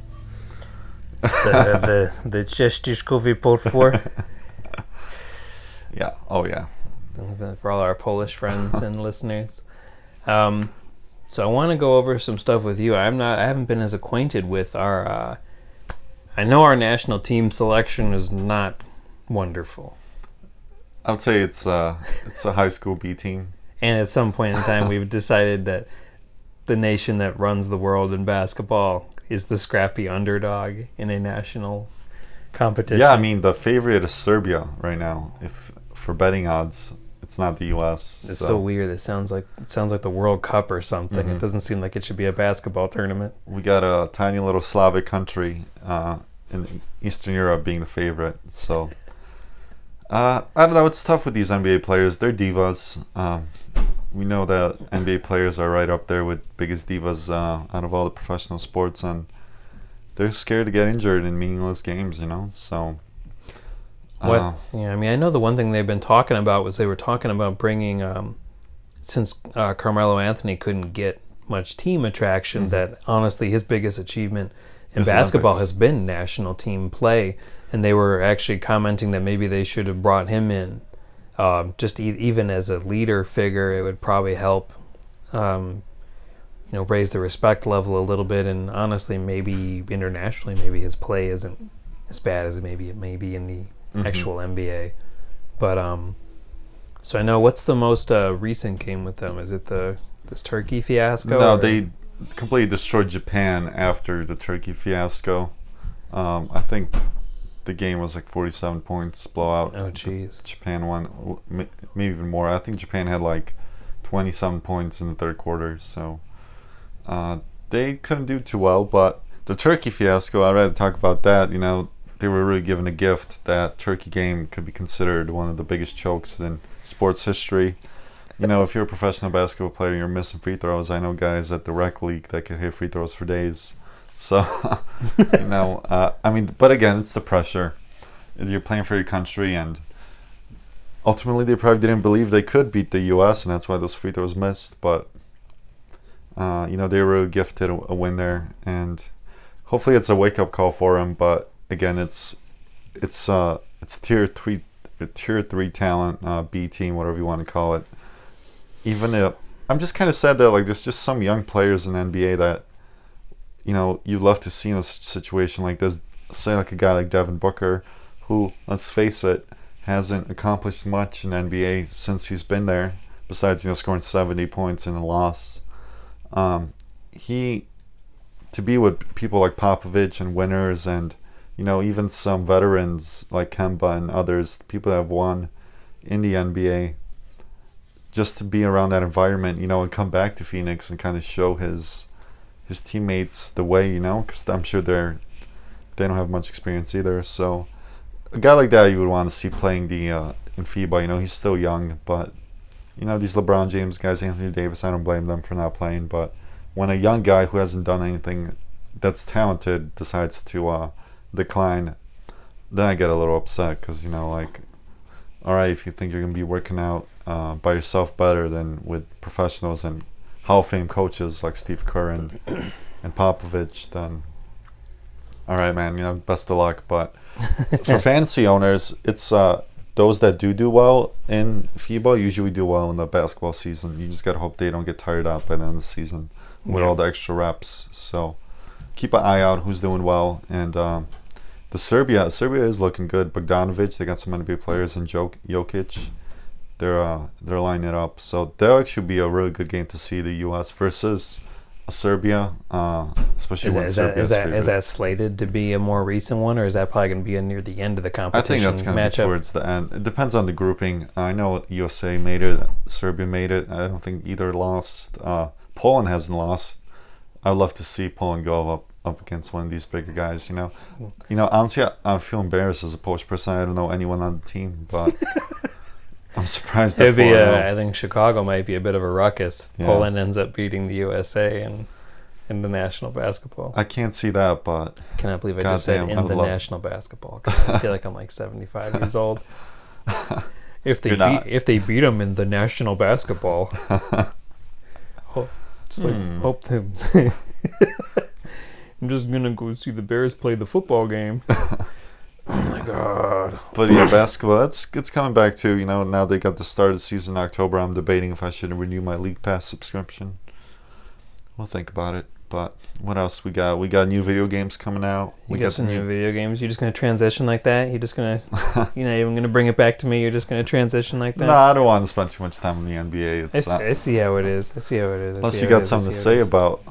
the the the ciężko for yeah oh yeah for all our Polish friends and listeners. Um, so I want to go over some stuff with you. I'm not. I haven't been as acquainted with our. Uh, I know our national team selection is not wonderful, i would say it's uh it's a high school b team and at some point in time, we've decided that the nation that runs the world in basketball is the scrappy underdog in a national competition. yeah i mean the favorite is serbia right now if for betting odds it's not the us It's so weird. It sounds like it sounds like the World Cup or something. Mm-hmm. It doesn't seem like it should be a basketball tournament. we got a tiny little Slavic country uh, in Eastern Europe being the favorite. So uh, I don't know. It's tough with these NBA players. They're divas. Um, we know that NBA players are right up there with biggest divas uh, out of all the professional sports, and they're scared to get injured in meaningless games. You know, so. What? uh, yeah, I mean, I know the one thing they've been talking about was they were talking about bringing, um, since uh, Carmelo Anthony couldn't get much team attraction, that honestly his biggest achievement in basketball Olympics. has been national team play, and they were actually commenting that maybe they should have brought him in, um, just e- even as a leader figure. It would probably help, um, you know, raise the respect level a little bit, and honestly, maybe internationally, maybe his play isn't as bad as it maybe it may be in the actual NBA. But um, so I know what's the most uh, recent game with them? Is it the this Turkey fiasco? No, or- they completely destroyed Japan after the Turkey fiasco. Um, I think the game was like 47 points blowout. Oh jeez. Japan won, maybe even more. I think Japan had like 27 points in the third quarter, so uh, they couldn't do too well. But the Turkey fiasco, I'd rather talk about that. You know, they were really given a gift. That Turkey game could be considered one of the biggest chokes in sports history. You know, if you're a professional basketball player, you're missing free throws. I know guys at the rec league that can hit free throws for days. So, you know, uh, I mean, but again, it's the pressure. You're playing for your country, and ultimately they probably didn't believe they could beat the U.S. and that's why those free throws missed. But uh, you know they were gifted a, win there, and hopefully it's a wake up call for them. But again, it's it's uh it's tier three tier three talent uh, B team, whatever you want to call it. Even if I'm just kind of sad that like there's just some young players in NBA that you know you'd love to see in a situation like this. Say like a guy like Devin Booker, who let's face it hasn't accomplished much in NBA since he's been there, besides you know scoring 70 points in a loss. Um, he to be with people like Popovich and winners, and you know even some veterans like Kemba and others, people that have won in the NBA. Just to be around that environment, you know, and come back to Phoenix and kind of show his his teammates the way, you know, because I'm sure they're they don't have much experience either. So a guy like that you would want to see playing the uh, in FIBA. You know, he's still young, but you know these LeBron James guys, Anthony Davis, I don't blame them for not playing. But when a young guy who hasn't done anything that's talented decides to uh, decline, then I get a little upset because you know like, all right, if you think you're gonna be working out uh, by yourself better than with professionals and Hall of Fame coaches like Steve Kerr and and Popovich, then all right, man, you know, best of luck. But for fantasy owners, it's uh, those that do do well in FIBA usually do well in the basketball season. You just gotta hope they don't get tired out by the end of the season with Yeah. all the extra reps. So keep an eye out who's doing well. And um, the Serbia, Serbia is looking good. Bogdanovic, they got some NBA players in Jok- Jokic. They're uh, they're lining it up. So that'll actually be a really good game to see the U.S. versus Serbia, uh, especially Is that, when is, that, is, that, favorite. that slated to be a more recent one, or is that probably going to be a near the end of the competition? I think that's going to be towards the end. It depends on the grouping. I know USA made it, Serbia made it. I don't think either lost. Uh, Poland hasn't lost. I'd love to see Poland go up up against one of these bigger guys. You know, you know. Honestly, I, I feel embarrassed as a Polish person. I don't know anyone on the team, but I'm surprised that It'd be, Poland- uh, I think Chicago might be a bit of a ruckus. Yeah. Poland ends up beating the USA in, in the national basketball. I can't see that, but I cannot believe I just said in the national basketball. I feel like I'm like 75 years old. If they beat if they beat them in the national basketball, it's like Hmm. hope them. I'm just gonna go see the Bears play the football game. Oh my god! but yeah, basketball. That's it's coming back too. You know, now they got the start of the season in October. I'm debating if I should renew my league pass subscription. We'll think about it. But what else we got? We got new video games coming out. You We got some new video games. You're just gonna transition like that. You're just gonna, you're not even gonna bring it back to me. You're just gonna transition like that. no, I don't want to spend too much time on the NBA. I It's see, I see how it is. I see how it is. I unless you got is. Something to see how it say about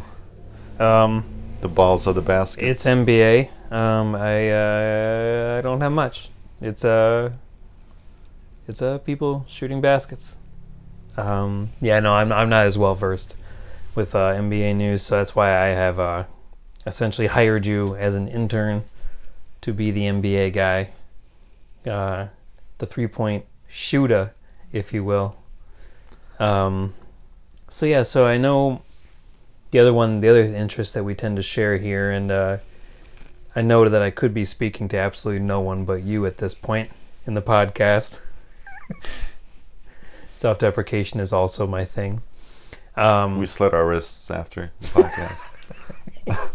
Um, the balls of the basket. it's NBA. Um, I uh, I don't have much. It's uh, it's uh, people shooting baskets. Um, yeah, no, I'm I'm not as well versed with uh, NBA news, so that's why I have uh, essentially hired you as an intern to be the NBA guy, uh, the three point shooter, if you will. Um, so yeah, so I know the other one, the other interest that we tend to share here, and uh, I know that I could be speaking to absolutely no one but you at this point in the podcast. Self deprecation is also my thing. Um, we slit our wrists after the podcast.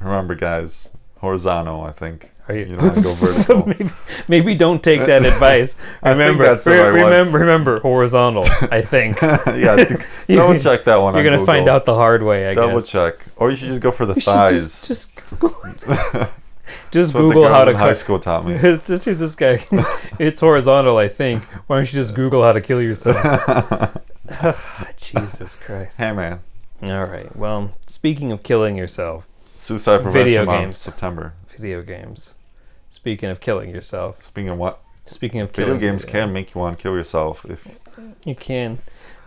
Remember, guys, horizontal. I think. You? Don't go vertical. maybe, maybe don't take that advice. Remember, right one. remember, remember, horizontal. I think yeah, I think- double check that one. you're on gonna find out the hard way. I guess. Double guess. check, or you should just go for the You thighs. just, just Google, just Google how to high school taught me. Just here's this guy. it's horizontal, I think. Why don't you just Google how to kill yourself? Jesus Christ. hey man, All right. Well, speaking of killing yourself, suicide prevention Video month, games. September. video games. Speaking of killing yourself. Speaking of what, Speaking of video killing games yeah, can make you want to kill yourself. If You can.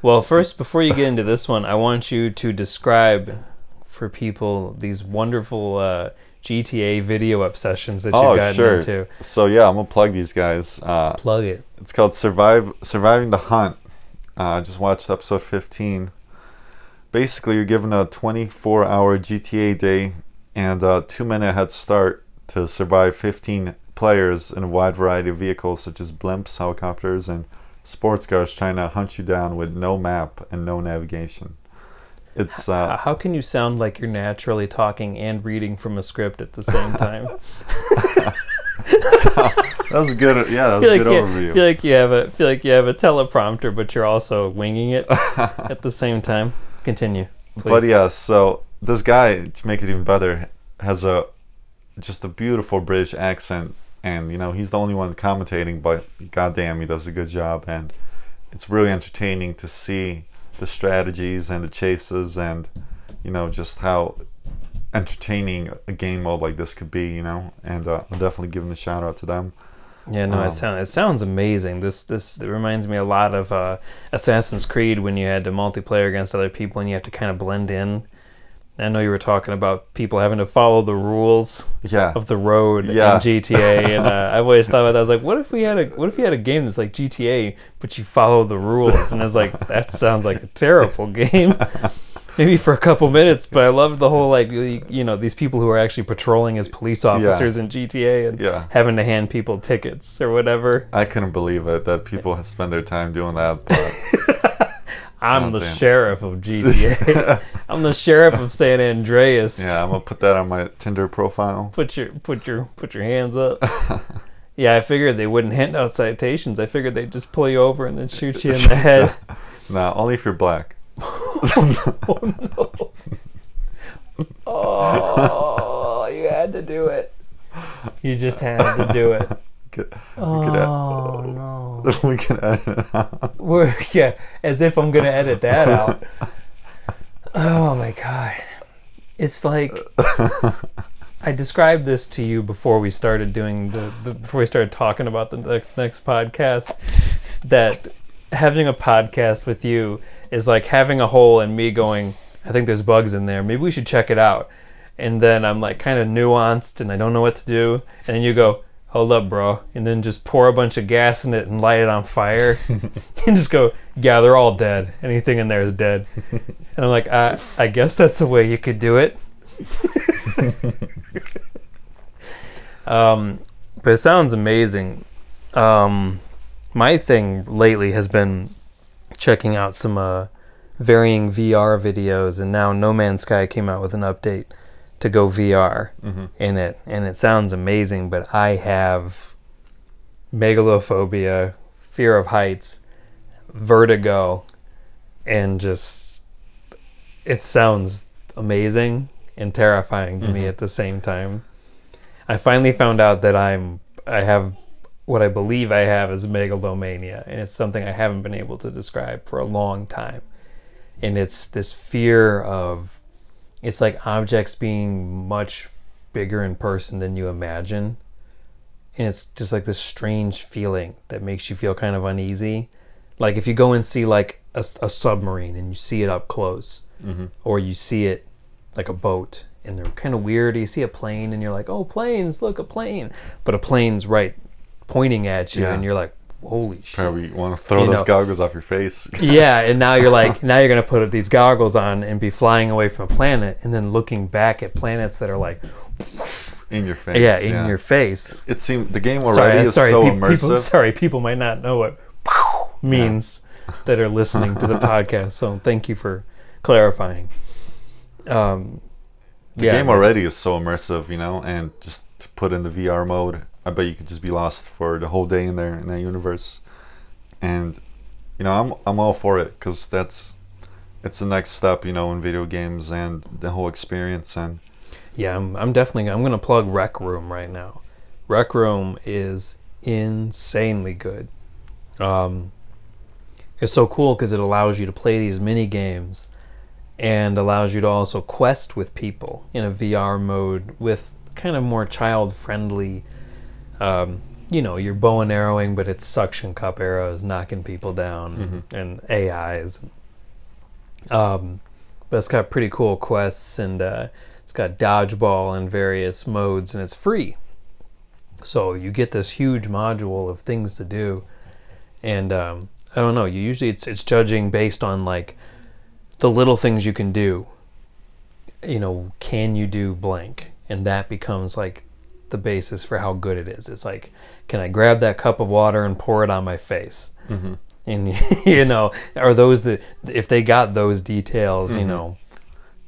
Well, first, before you get into this one, I want you to describe for people these wonderful uh, GTA video obsessions that you've oh gotten sure, into. so yeah, I'm gonna plug these guys. Uh, Plug it. It's called Survive Surviving the Hunt. Uh, I just watched episode 15. Basically, you're given a 24 hour GTA day and a two minute head start to survive 15 players in a wide variety of vehicles such as blimps, helicopters, and sports cars trying to hunt you down with no map and no navigation. It's Uh, How can you sound like you're naturally talking and reading from a script at the same time? that was a good. Yeah, that was a like good you, overview. feel like you have a feel like you have a teleprompter, but you're also winging it at the same time. Continue, please. But yeah, so this guy, to make it even better, has a just a beautiful British accent, and you know he's the only one commentating, but goddamn, he does a good job, and it's really entertaining to see the strategies and the chases, and you know just how entertaining a game mode like this could be, you know, and uh, I'm definitely giving a shout out to them. Yeah, no, Um, it sounds it sounds amazing. This this it reminds me a lot of uh, Assassin's Creed when you had to multiplayer against other people and you have to kind of blend in I know you were talking about people having to follow the rules Yeah. of the road Yeah. in GTA, and uh, I always thought about that. I was like, what if we had a what if we had a game that's like GTA, but you follow the rules? And I was like, that sounds like a terrible game. Maybe for a couple minutes, but I loved the whole like you you know these people who are actually patrolling as police officers in GTA and Yeah. having to hand people tickets or whatever. I couldn't believe it that people spend their time doing that. But I'm Oh, the sheriff of GTA. I'm the sheriff of San Andreas. yeah, I'm gonna put that on my Tinder profile. Put your put your put your hands up. Yeah, I figured they wouldn't hand out citations. I figured they'd just pull you over and then shoot you in the head. nah, only if you're black. oh no. Oh, you had to do it. You just had to do it. We Oh could no. we can edit it out. We're, yeah, as if I'm gonna edit that out. Oh my god. It's like I described this to you before we started doing the, the before we started talking about the ne- next podcast that having a podcast with you is like having a hole and me going I think there's bugs in there maybe we should check it out and then I'm like kind of nuanced and I don't know what to do and then you go hold up bro and then just pour a bunch of gas in it and light it on fire and just go yeah they're all dead. Anything in there is dead. And I'm like I, I guess that's the way you could do it. Um, but it sounds amazing. Um, my thing lately has been checking out some uh, varying VR videos, and now No Man's Sky came out with an update to go VR Mhm. in it, and it sounds amazing. But I have megalophobia, fear of heights, vertigo, and just it sounds amazing and terrifying to me Mhm. at the same time. I finally found out that I'm I have what I believe I have is megalomania, and it's something I haven't been able to describe for a long time. And it's this fear of it's like objects being much bigger in person than you imagine. And it's just like this strange feeling that makes you feel kind of uneasy. Like if you go and see like a submarine and you see it up close, Mhm. or you see it like a boat and they're kind of weird. You see a plane and you're like, oh, planes, look, a plane. But a plane's right pointing at you Yeah. and you're like, holy shit. Probably want to throw You those know- goggles off your face. Yeah, and now you're like, now you're going to put these goggles on and be flying away from a planet and then looking back at planets that are like, in your face. yeah, in your face. It seemed the game already Sorry, is sorry, so pe- immersive. people, sorry, people might not know what means that are listening to the podcast. So thank you for clarifying. Um, The game already is so immersive, you know, and just to put in the VR mode, I bet you could just be lost for the whole day in there in that universe. And you know, I'm I'm all for it because that's it's the next step, you know, in video games and the whole experience. And Yeah, I'm, I'm definitely. I'm gonna plug Rec Room right now. Rec Room is insanely good. Um, it's so cool because it allows you to play these mini games, and allows you to also quest with people in a VR mode with kind of more child friendly. Um, you know, you're bow and arrowing, but it's suction cup arrows knocking people down and AIs. Um, but it's got pretty cool quests and uh, it's got dodgeball in various modes and it's free. So you get this huge module of things to do, and um, I don't know. You usually it's it's judging based on like the little things you can do. You know, can you do blank, and that becomes like the basis for how good it is. It's like, can I grab that cup of water and pour it on my face? Mhm. And you know, are those the if they got those details, you know,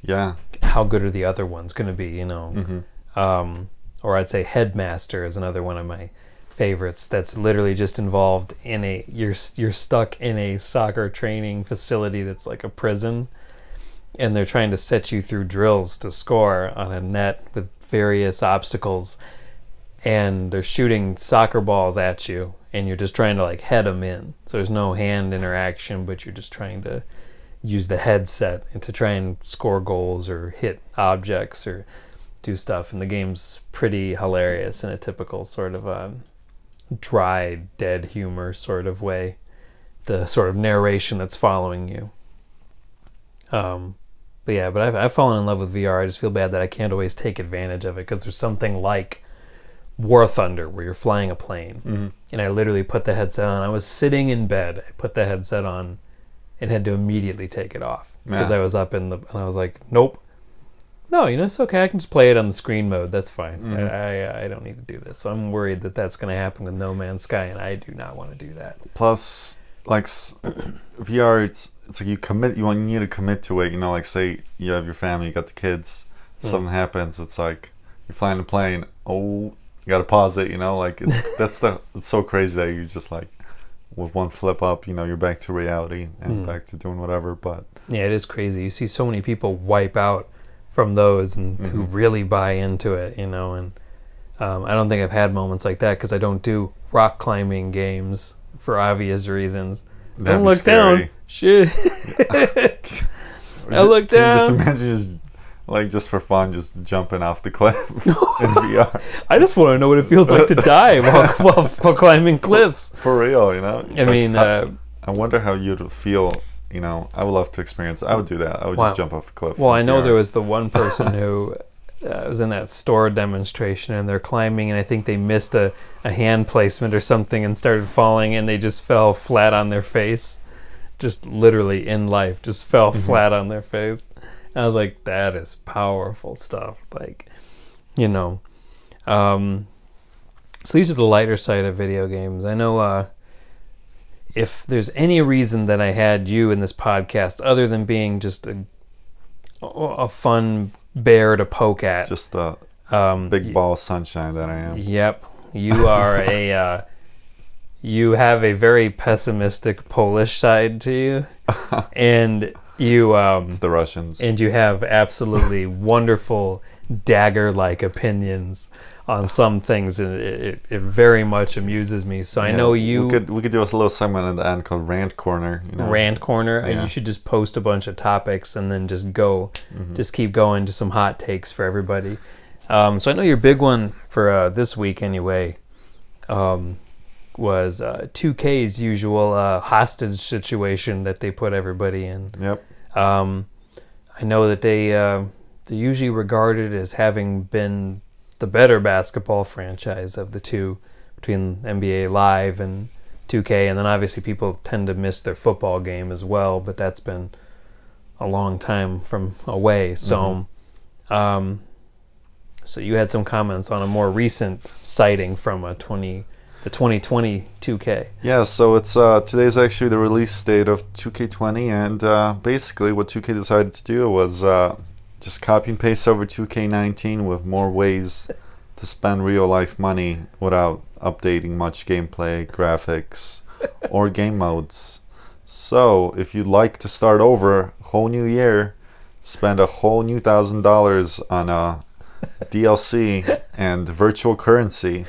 yeah, how good are the other ones going to be? You know, hmm um, or I'd say Headmaster is another one of my favorites. That's literally just involved in a you're you're stuck in a soccer training facility that's like a prison, and they're trying to set you through drills to score on a net with various obstacles, and they're shooting soccer balls at you, and you're just trying to like head them in. So there's no hand interaction, but you're just trying to use the headset and to try and score goals or hit objects or do stuff. And the game's pretty hilarious in a typical sort of um, dry, dead humor sort of way. The sort of narration that's following you. Um, but yeah, but I've, I've fallen in love with VR. I just feel bad that I can't always take advantage of it because there's something like War Thunder where you're flying a plane, Mm-hmm. and I literally put the headset on. I was sitting in bed. I put the headset on, and had to immediately take it off because Yeah. I was up in the and I was like, nope. No, you know it's okay. I can just play it on the screen mode. That's fine. Mm-hmm. I, I I don't need to do this. So I'm worried that that's going to happen with No Man's Sky, and I do not want to do that. Plus, like VR, it's it's like you commit. You want you need to commit to it. You know, like say you have your family, you got the kids. Hmm. Something happens, it's like you're flying a plane. Oh, you got to pause it. You know, like it's that's the it's so crazy that you just like with one flip up, you know, you're back to reality and Hmm. back to doing whatever. But Yeah, it is crazy. You see so many people wipe out from those and who Mm-hmm. really buy into it, you know. And um, I don't think I've had moments like that because I don't do rock climbing games for obvious reasons. That'd don't look down. Shit. I look you just down. imagine just like just for fun, just jumping off the cliff in VR I just want to know what it feels like to die while, while, while climbing cliffs. for real. You know. I mean, uh, I wonder how you'd feel. You know, I would love to experience. I would do that. I would Wow. just jump off a cliff. Well, I know VR. there was the one person who uh, was in that store demonstration and they're climbing, and I think they missed a, a hand placement or something and started falling, and they just fell flat on their face. Just literally in life, just fell Mm-hmm. flat on their face. I was like, that is powerful stuff. Like, you know. Um, so these are the lighter side of video games. I know uh, if there's any reason that I had you in this podcast, other than being just a a fun bear to poke at. just the um, big ball of sunshine that I am. Yep, you are a. Uh, you have a very pessimistic Polish side to you, and you um, It's the Russians. and you have absolutely wonderful dagger-like opinions on some things, and it, it, it very much amuses me. So I know you We could we could do a little segment at the end called Rant Corner. You know? rant corner and you should just post a bunch of topics and then just go just keep going to some hot takes for everybody um, so i know your big one for uh, this week anyway um, was uh, 2k's usual uh, hostage situation that they put everybody in Yep. um, I know that they uh, they're usually regarded as having been the better basketball franchise of the two between NBA Live and 2K, and then obviously people tend to miss their football game as well, but that's been a long time from away. So, um, so you had some comments on a more recent sighting from a 20 the 2020 2K. Yeah, so it's uh, today's actually the release date of 2K20, and uh, basically what 2K decided to do was uh, just copy and paste over 2K19 with more ways to spend real life money without updating much gameplay, graphics, or game modes. So if you'd like to start over, whole new year, spend a whole new thousand dollars on a DLC and virtual currency.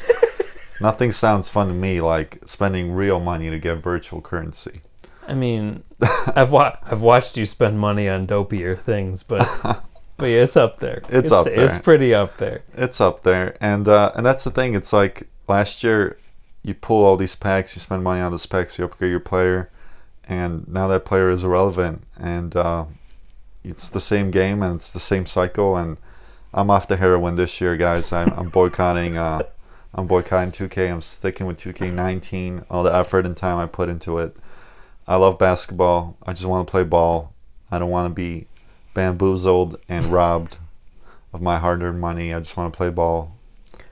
Nothing sounds fun to me like spending real money to get virtual currency. I mean, I've wa- I've watched you spend money on dopier things, but but yeah, it's up there. It's up It's pretty up there. It's up there, and uh, and that's the thing. It's like last year, you pull all these packs, you spend money on those packs, you upgrade your player, and now that player is irrelevant, and uh, it's the same game and it's the same cycle. And I'm off the heroin this year, guys. I'm, I'm boycotting. Uh, I'm boycotting 2K. I'm sticking with 2K19. All the effort and time I put into it. I love basketball. I just want to play ball. I don't want to be bamboozled and robbed of my hard-earned money. I just want to play ball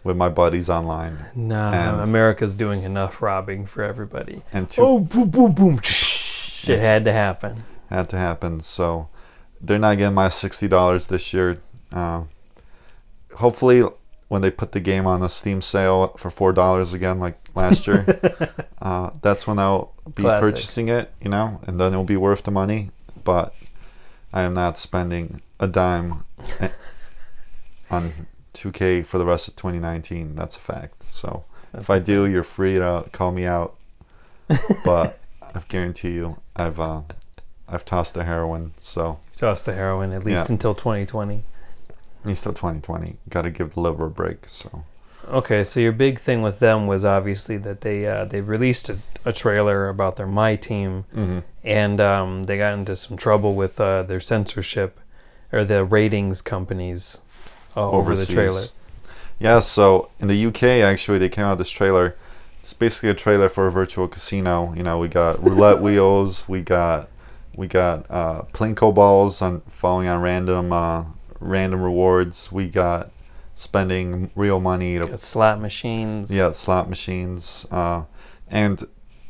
with my buddies online. Nah, And- America's doing enough robbing for everybody. And two Oh, boom, boom, boom. Shit It's- had to happen. had to happen. So they're not getting my sixty dollars this year. Uh, hopefully, when they put the game on a Steam sale for four dollars again, like last year, uh, that's when I'll be Classic. purchasing it. You know, and then it'll be worth the money. But I am not spending a dime on 2K for the rest of 2019. That's a fact. So if I do, you're free to call me out. But I guarantee you, I've uh, I've tossed the heroin. So Toss the heroin at least Yeah. until 2020. He's still 2020. Got to give the liver a break. So Okay, so your big thing with them was obviously that they uh, they released a, a trailer about their My Team, Mhm. and um, they got into some trouble with uh, their censorship or the ratings companies uh, over the trailer. Yeah, so in the UK, actually, they came out with this trailer. It's basically a trailer for a virtual casino. You know, we got roulette wheels, we got we got uh, plinko balls on falling on random uh, random rewards. We got spending real money to slot machines. yeah slot machines, uh, and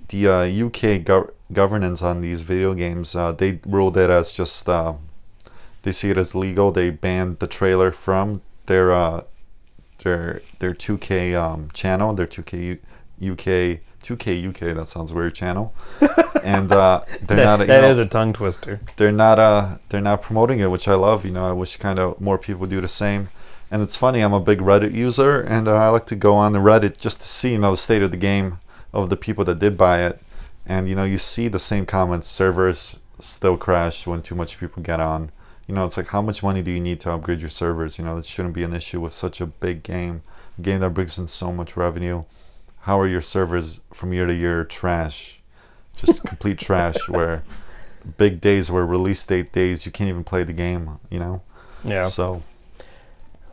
the uh, UK gov- governance on these video games. Uh, they ruled it as just uh, they see it as legal. They banned the trailer from their uh, their their 2K um, channel, their 2K U- UK 2K UK. That sounds weird channel, and uh, they're That, not. you that know, is a tongue twister. they're not uh they're not promoting it, which I love. You know, I wish kind of more people do the same. And it's funny, I'm a big Reddit user, and uh, I like to go on the Reddit just to see you know the state of the game of the people that did buy it. And you know, you see the same comments: servers still crash when too much people get on. You know, it's like how much money do you need to upgrade your servers? You know, that shouldn't be an issue with such a big game, a game that brings in so much revenue. How are your servers from year to year trash? Just complete trash where big days where release date days you can't even play the game, you know? Yeah. So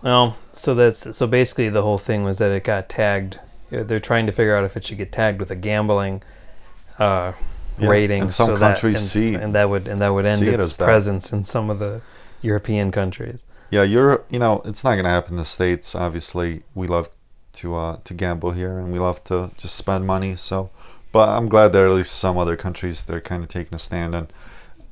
Well, so that's so basically the whole thing was that it got tagged. They're trying to figure out if it should get tagged with a gambling uh, Yeah, rating. and some so countries that, and, see- and that would and that would end it its as that. presence in some of the European countries. yeah, you're you know, it's not gonna happen in the States. Obviously we love to uh to gamble here and we love to just spend money, so but I'm glad there are at least some other countries that are kinda taking a stand and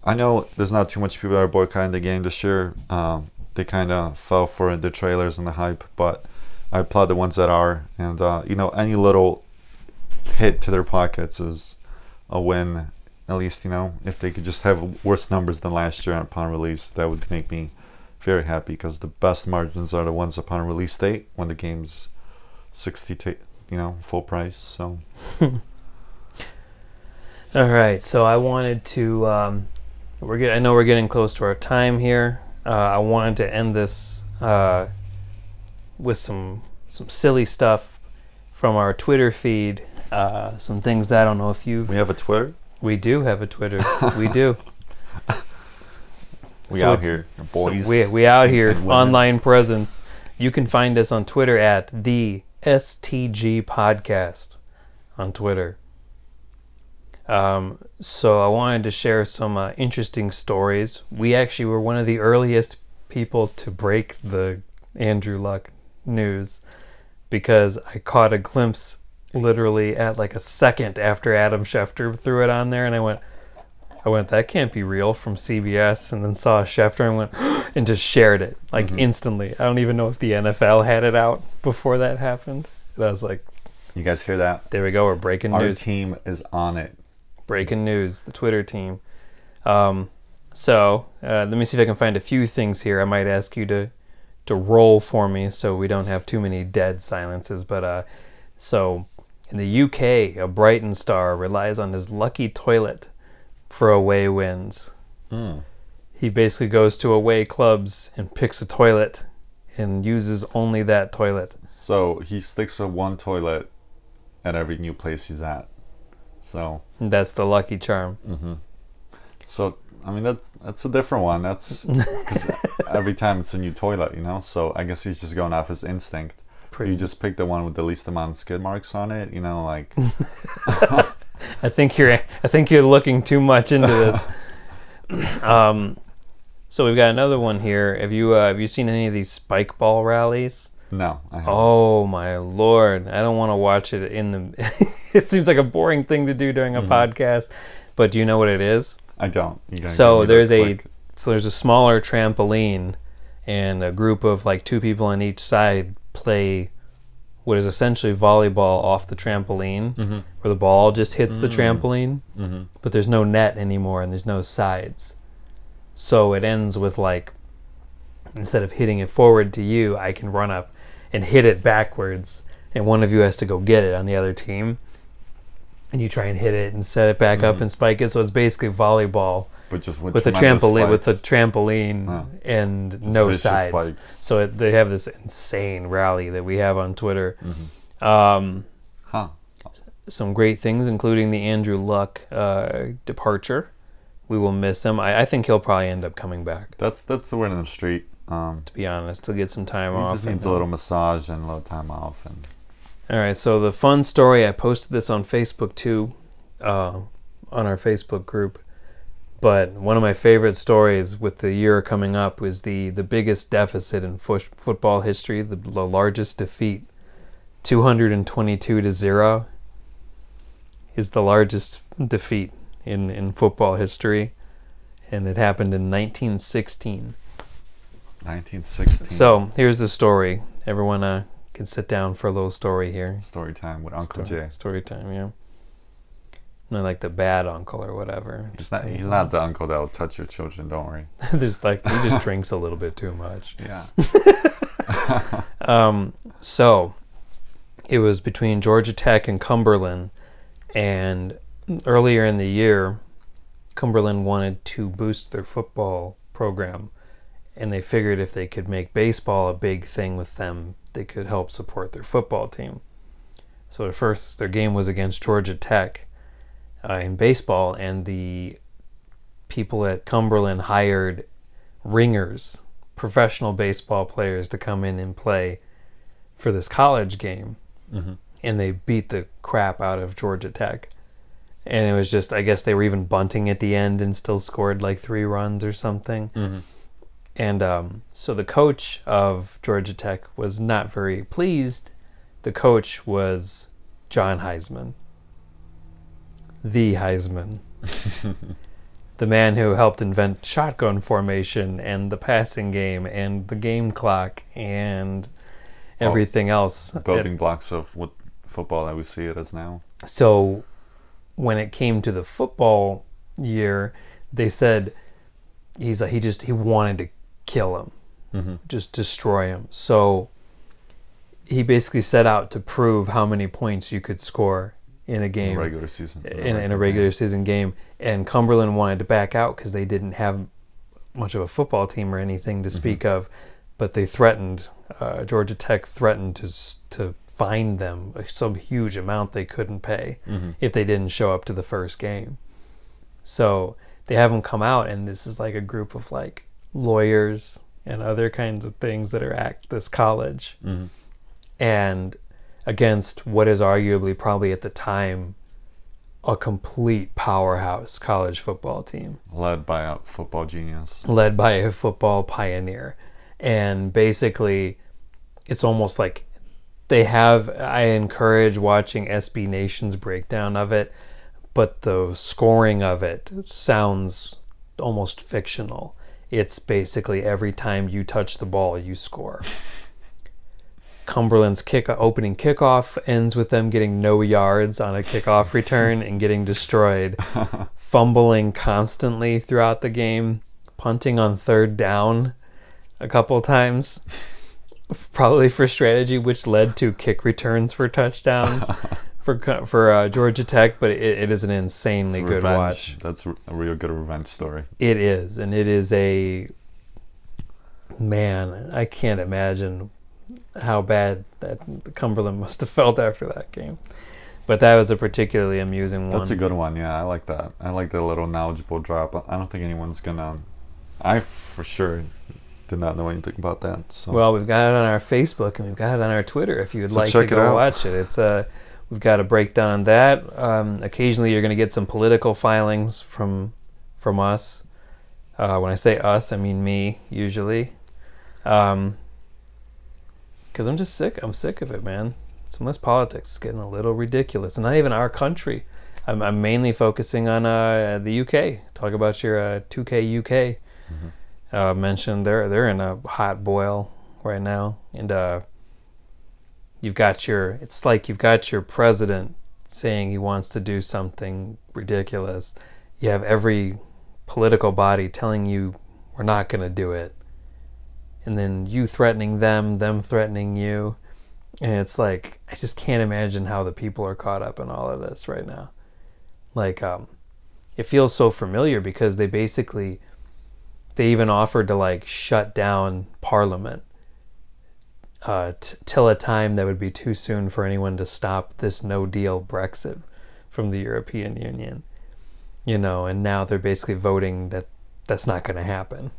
I know there's not too much people that are boycotting the game this year. Um, they kind of fell for the trailers and the hype, but I applaud the ones that are. And uh, you know, any little hit to their pockets is a win. At least you know, if they could just have worse numbers than last year upon release, that would make me very happy. Because the best margins are the ones upon release date when the game's sixty, ta you know, full price. So All right, so I wanted to. Um, we're get, I know we're getting close to our time here. Uh, I wanted to end this uh, with some some silly stuff from our Twitter feed. Uh, some things that I don't know if you've. we have a Twitter. We do have a Twitter. we do. We So out here, So we we out here, online presence. You can find us on Twitter at the STG Podcast on Twitter. Um, so I wanted to share some uh, interesting stories. We actually were one of the earliest people to break the Andrew Luck news because I caught a glimpse literally at like a second after Adam Schefter threw it on there, and I went, I went, that can't be real from CBS, and then saw a Schefter and went, and just shared it like Mm-hmm. instantly. I don't even know if the NFL had it out before that happened. And I was like, you guys hear that? there we go, we're breaking Our news. Our team is on it. Breaking news, the Twitter team. Um, so uh, let me see if I can find a few things here. I might ask you to to roll for me so we don't have too many dead silences. But uh, so in the UK, a Brighton star relies on his lucky toilet for away wins. Mm. He basically goes to away clubs and picks a toilet and uses only that toilet. So he sticks to one toilet at every new place he's at. So, And that's the lucky charm. so I mean that's that's a different one. That's because every time it's a new toilet, you know. So I guess he's just going off his instinct. Pretty- You just pick the one with the least amount of skid marks on it, you know, like I think you're I think you're looking too much into this. um, so we've got another one here. Have you uh, have you seen any of these spike ball rallies? no. I. Oh my lord! I don't want to watch it in the. it seems like a boring thing to do during a podcast, but do you know what it is? I don't. So give me the there's a quick- so there's a smaller trampoline, and a group of like two people on each side play what is essentially volleyball off the trampoline, Mhm. where the ball just hits the trampoline, Mhm. but there's no net anymore and there's no sides. So it ends with like instead of hitting it forward to you, I can run up and hit it backwards, and one of you has to go get it on the other team. And you try and hit it and set it back up and spike it. So it's basically volleyball but just with, with a trampoline with a trampoline Huh. and no vicious sides. spikes. So it, they have this insane rally that we have on Twitter. Mm-hmm. Um, Huh. some great things, including the Andrew Luck uh, departure. we will miss him. I, I think he'll probably end up coming back. That's that's the word on the street. Um, To be honest, he'll get some time he off. just needs a little massage and a little time off, and All right, so the fun story, I posted this on Facebook too, uh, on our Facebook group. But one of my favorite stories with the year coming up was the, the biggest deficit in fo- football history, the, the largest defeat, 222 to 0, is the largest defeat in, in football history. And it happened in 1916. 1916. So here's the story. Everyone uh, can sit down for a little story here. story time with Uncle Jay. story time, yeah. Like the bad uncle or whatever. He's not. He's not the uncle that'll touch your children. Don't worry. There's like he just drinks a little bit too much. Yeah. Um, so it was between Georgia Tech and Cumberland, and earlier in the year, Cumberland wanted to boost their football program, and they figured if they could make baseball a big thing with them, they could help support their football team. So at first, their game was against Georgia Tech uh, in baseball, and the people at Cumberland hired ringers, professional baseball players, to come in and play for this college game, Mhm. and they beat the crap out of Georgia Tech. And it was just, I guess they were even bunting at the end and still scored like three runs or something. Mhm. And um, so the coach of Georgia Tech was not very pleased. The coach was John Heisman, the Heisman, the man who helped invent shotgun formation and the passing game and the game clock and everything else. Building blocks of what football that we see it as now. So when it came to the football year, they said he's like he just he wanted to kill him, Mhm. just destroy him. So he basically set out to prove how many points you could score in a game Regular season. in, in a regular season game. And Cumberland wanted to back out because they didn't have much of a football team or anything to speak of. But they threatened, uh, Georgia Tech threatened to to fine them some huge amount they couldn't pay Mhm. if they didn't show up to the first game. So they have them come out, and this is like a group of like lawyers and other kinds of things that are at this college Mhm. and against what is arguably probably at the time a complete powerhouse college football team. Led by a football genius. led by a football pioneer. And basically it's almost like they have i encourage watching sb nation's breakdown of it but the scoring of it sounds almost fictional. It's basically every time you touch the ball you score Cumberland's kick opening kickoff ends with them getting no yards on a kickoff return and getting destroyed, fumbling constantly throughout the game, punting on third down a couple times, probably for strategy, which led to kick returns for touchdowns for for uh, Georgia Tech. But it, it is an insanely good watch. That's a real good revenge story. It is, and it is a man. I can't imagine how bad that Cumberland must have felt after that game. But that was a particularly amusing one. That's a good one. Yeah, I like that. I like the little knowledgeable drop. I don't think anyone's gonna. I for sure did not know anything about that. So Well, we've got it on our Facebook and we've got it on our Twitter. If you would So like to it go watch it, it's uh, we've got a breakdown on that. Um, occasionally, you're going to get some political filings from from us. Uh, when I say us, I mean me usually, because I'm just sick. I'm sick of it, man. Some of this politics is getting a little ridiculous, and not even our country. I'm, I'm mainly focusing on uh, the UK. Talk about your uh, 2K UK uh, mentioned they're they're in a hot boil right now, and uh, you've got your it's like you've got your president saying he wants to do something ridiculous. You have every political body telling you we're not going to do it, and then you threatening them, them threatening you, and it's like I just can't imagine how the people are caught up in all of this right now. Like, um, it feels so familiar because they basically they even offered to like shut down parliament uh, t- till a time that would be too soon for anyone to stop this no deal Brexit from the European Union. you know, and now they're basically voting that that's not going to happen.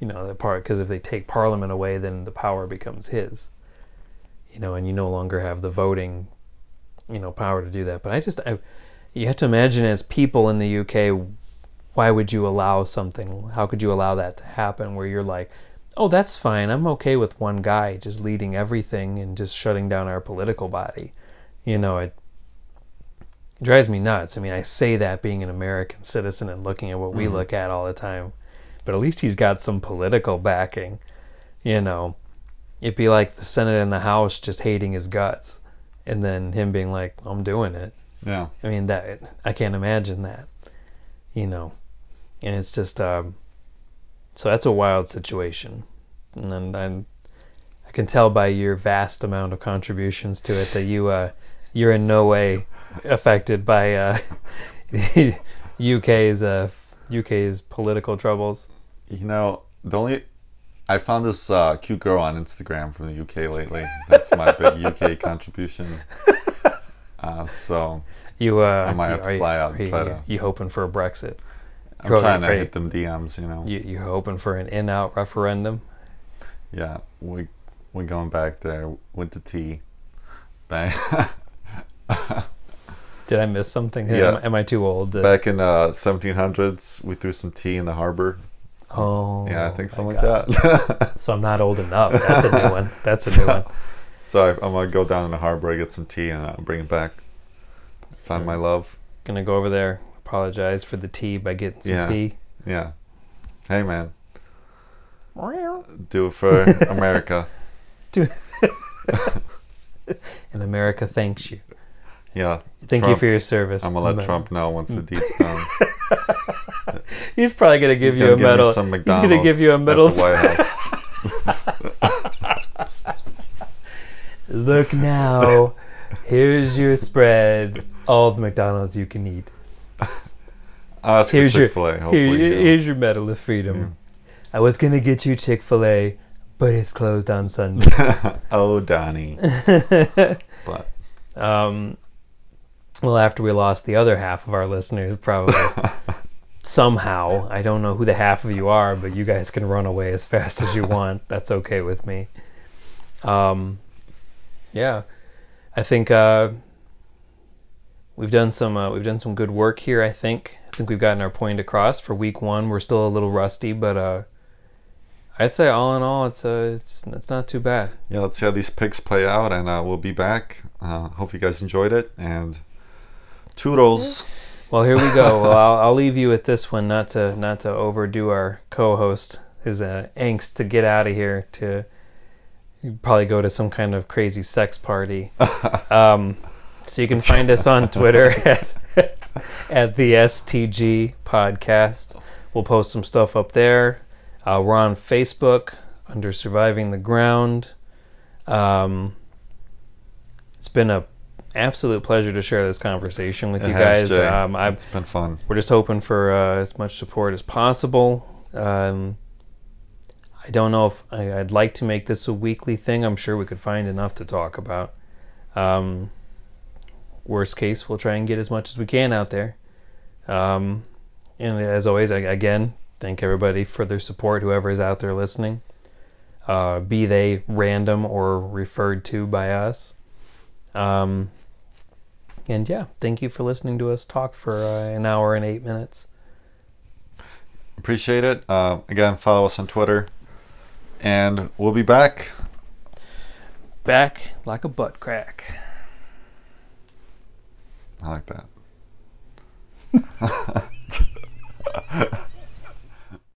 You know, that part because if they take Parliament away, then the power becomes his. You know, and you no longer have the voting, you know, power to do that. But I just, I, you have to imagine as people in the UK, why would you allow something? How could you allow that to happen? Where you're like, oh, that's fine. I'm okay with one guy just leading everything and just shutting down our political body. You know, it drives me nuts. I mean, I say that being an American citizen and looking at what we Mhm. look at all the time, but at least he's got some political backing. You know, it'd be like the Senate and the House just hating his guts, and then him being like, "I'm doing it." Yeah. I mean, that I can't imagine that. You know, and it's just um, so that's a wild situation, and then I'm, I can tell by your vast amount of contributions to it that you uh, you're in no way affected by uh, UK's uh, UK's political troubles. You know, the only I found this uh, cute girl on Instagram from the UK lately. That's my big UK contribution. Uh, so You uh, I might have to are you- fly out and are try you, to- You hoping for a Brexit? I'm Growing trying to great. hit them DMs. You know. You you hoping for an in-out referendum? Yeah, we we're going back there with the tea. Bang. Did I miss something? Yeah. Am, am I too old? To, Back in uh, 1700s, we threw some tea in the harbor. Oh, Yeah, I think my something God. like that. So I'm not old enough. That's a new one. That's a new one. so I, I'm gonna go down in the harbor, get some tea, and uh, bring it back. Find my love. Gonna go over there. Apologize for the tea by getting some Yeah. pee. Yeah. Hey man, do it for America. Do And America thanks you. Yeah. Thank you for your service. I'm gonna let Trump know once the deed's done. He's probably gonna give He's you gonna a give me medal. some He's gonna give you a medal. at the White House. Look now. Here's your spread. All the McDonald's you can eat. Ask Here's for your Chick Fil A. here, Hopefully, here's your medal of freedom. I was gonna get you Chick Fil A, but it's closed on Sunday. oh, Donnie. But um, well, after we lost the other half of our listeners, probably somehow. I don't know who the half of you are, but you guys can run away as fast as you want. That's okay with me. Um, yeah, I think uh, we've done some uh, we've done some good work here. I think I think we've gotten our point across for week one. We're still a little rusty, but uh, I'd say all in all, it's uh, it's it's not too bad. yeah, let's see how these picks play out, and uh, we'll be back. Uh, hope you guys enjoyed it, and toodles. Well, here we go. Well, I'll, I'll leave you with this one, not to not to overdo our co-host his uh, angst to get out of here to probably go to some kind of crazy sex party. Um, so you can find us on Twitter at, at the STG Podcast. We'll post some stuff up there. Uh, we're on Facebook under Surviving the Ground. Um, it's been a absolute pleasure to share this conversation with It you guys. Um, I've It's been fun. we're just hoping for uh, as much support as possible. Um, I don't know if I, I'd like to make this a weekly thing. I'm sure we could find enough to talk about. Um, worst case, we'll try and get as much as we can out there. Um, and as always, I, again, thank everybody for their support, whoever is out there listening, uh, be they random or referred to by us. Um, and yeah, thank you for listening to us talk for uh, an hour and eight minutes. Appreciate it. Uh, again, follow us on Twitter, and we'll be back. Back like a butt crack. I like that.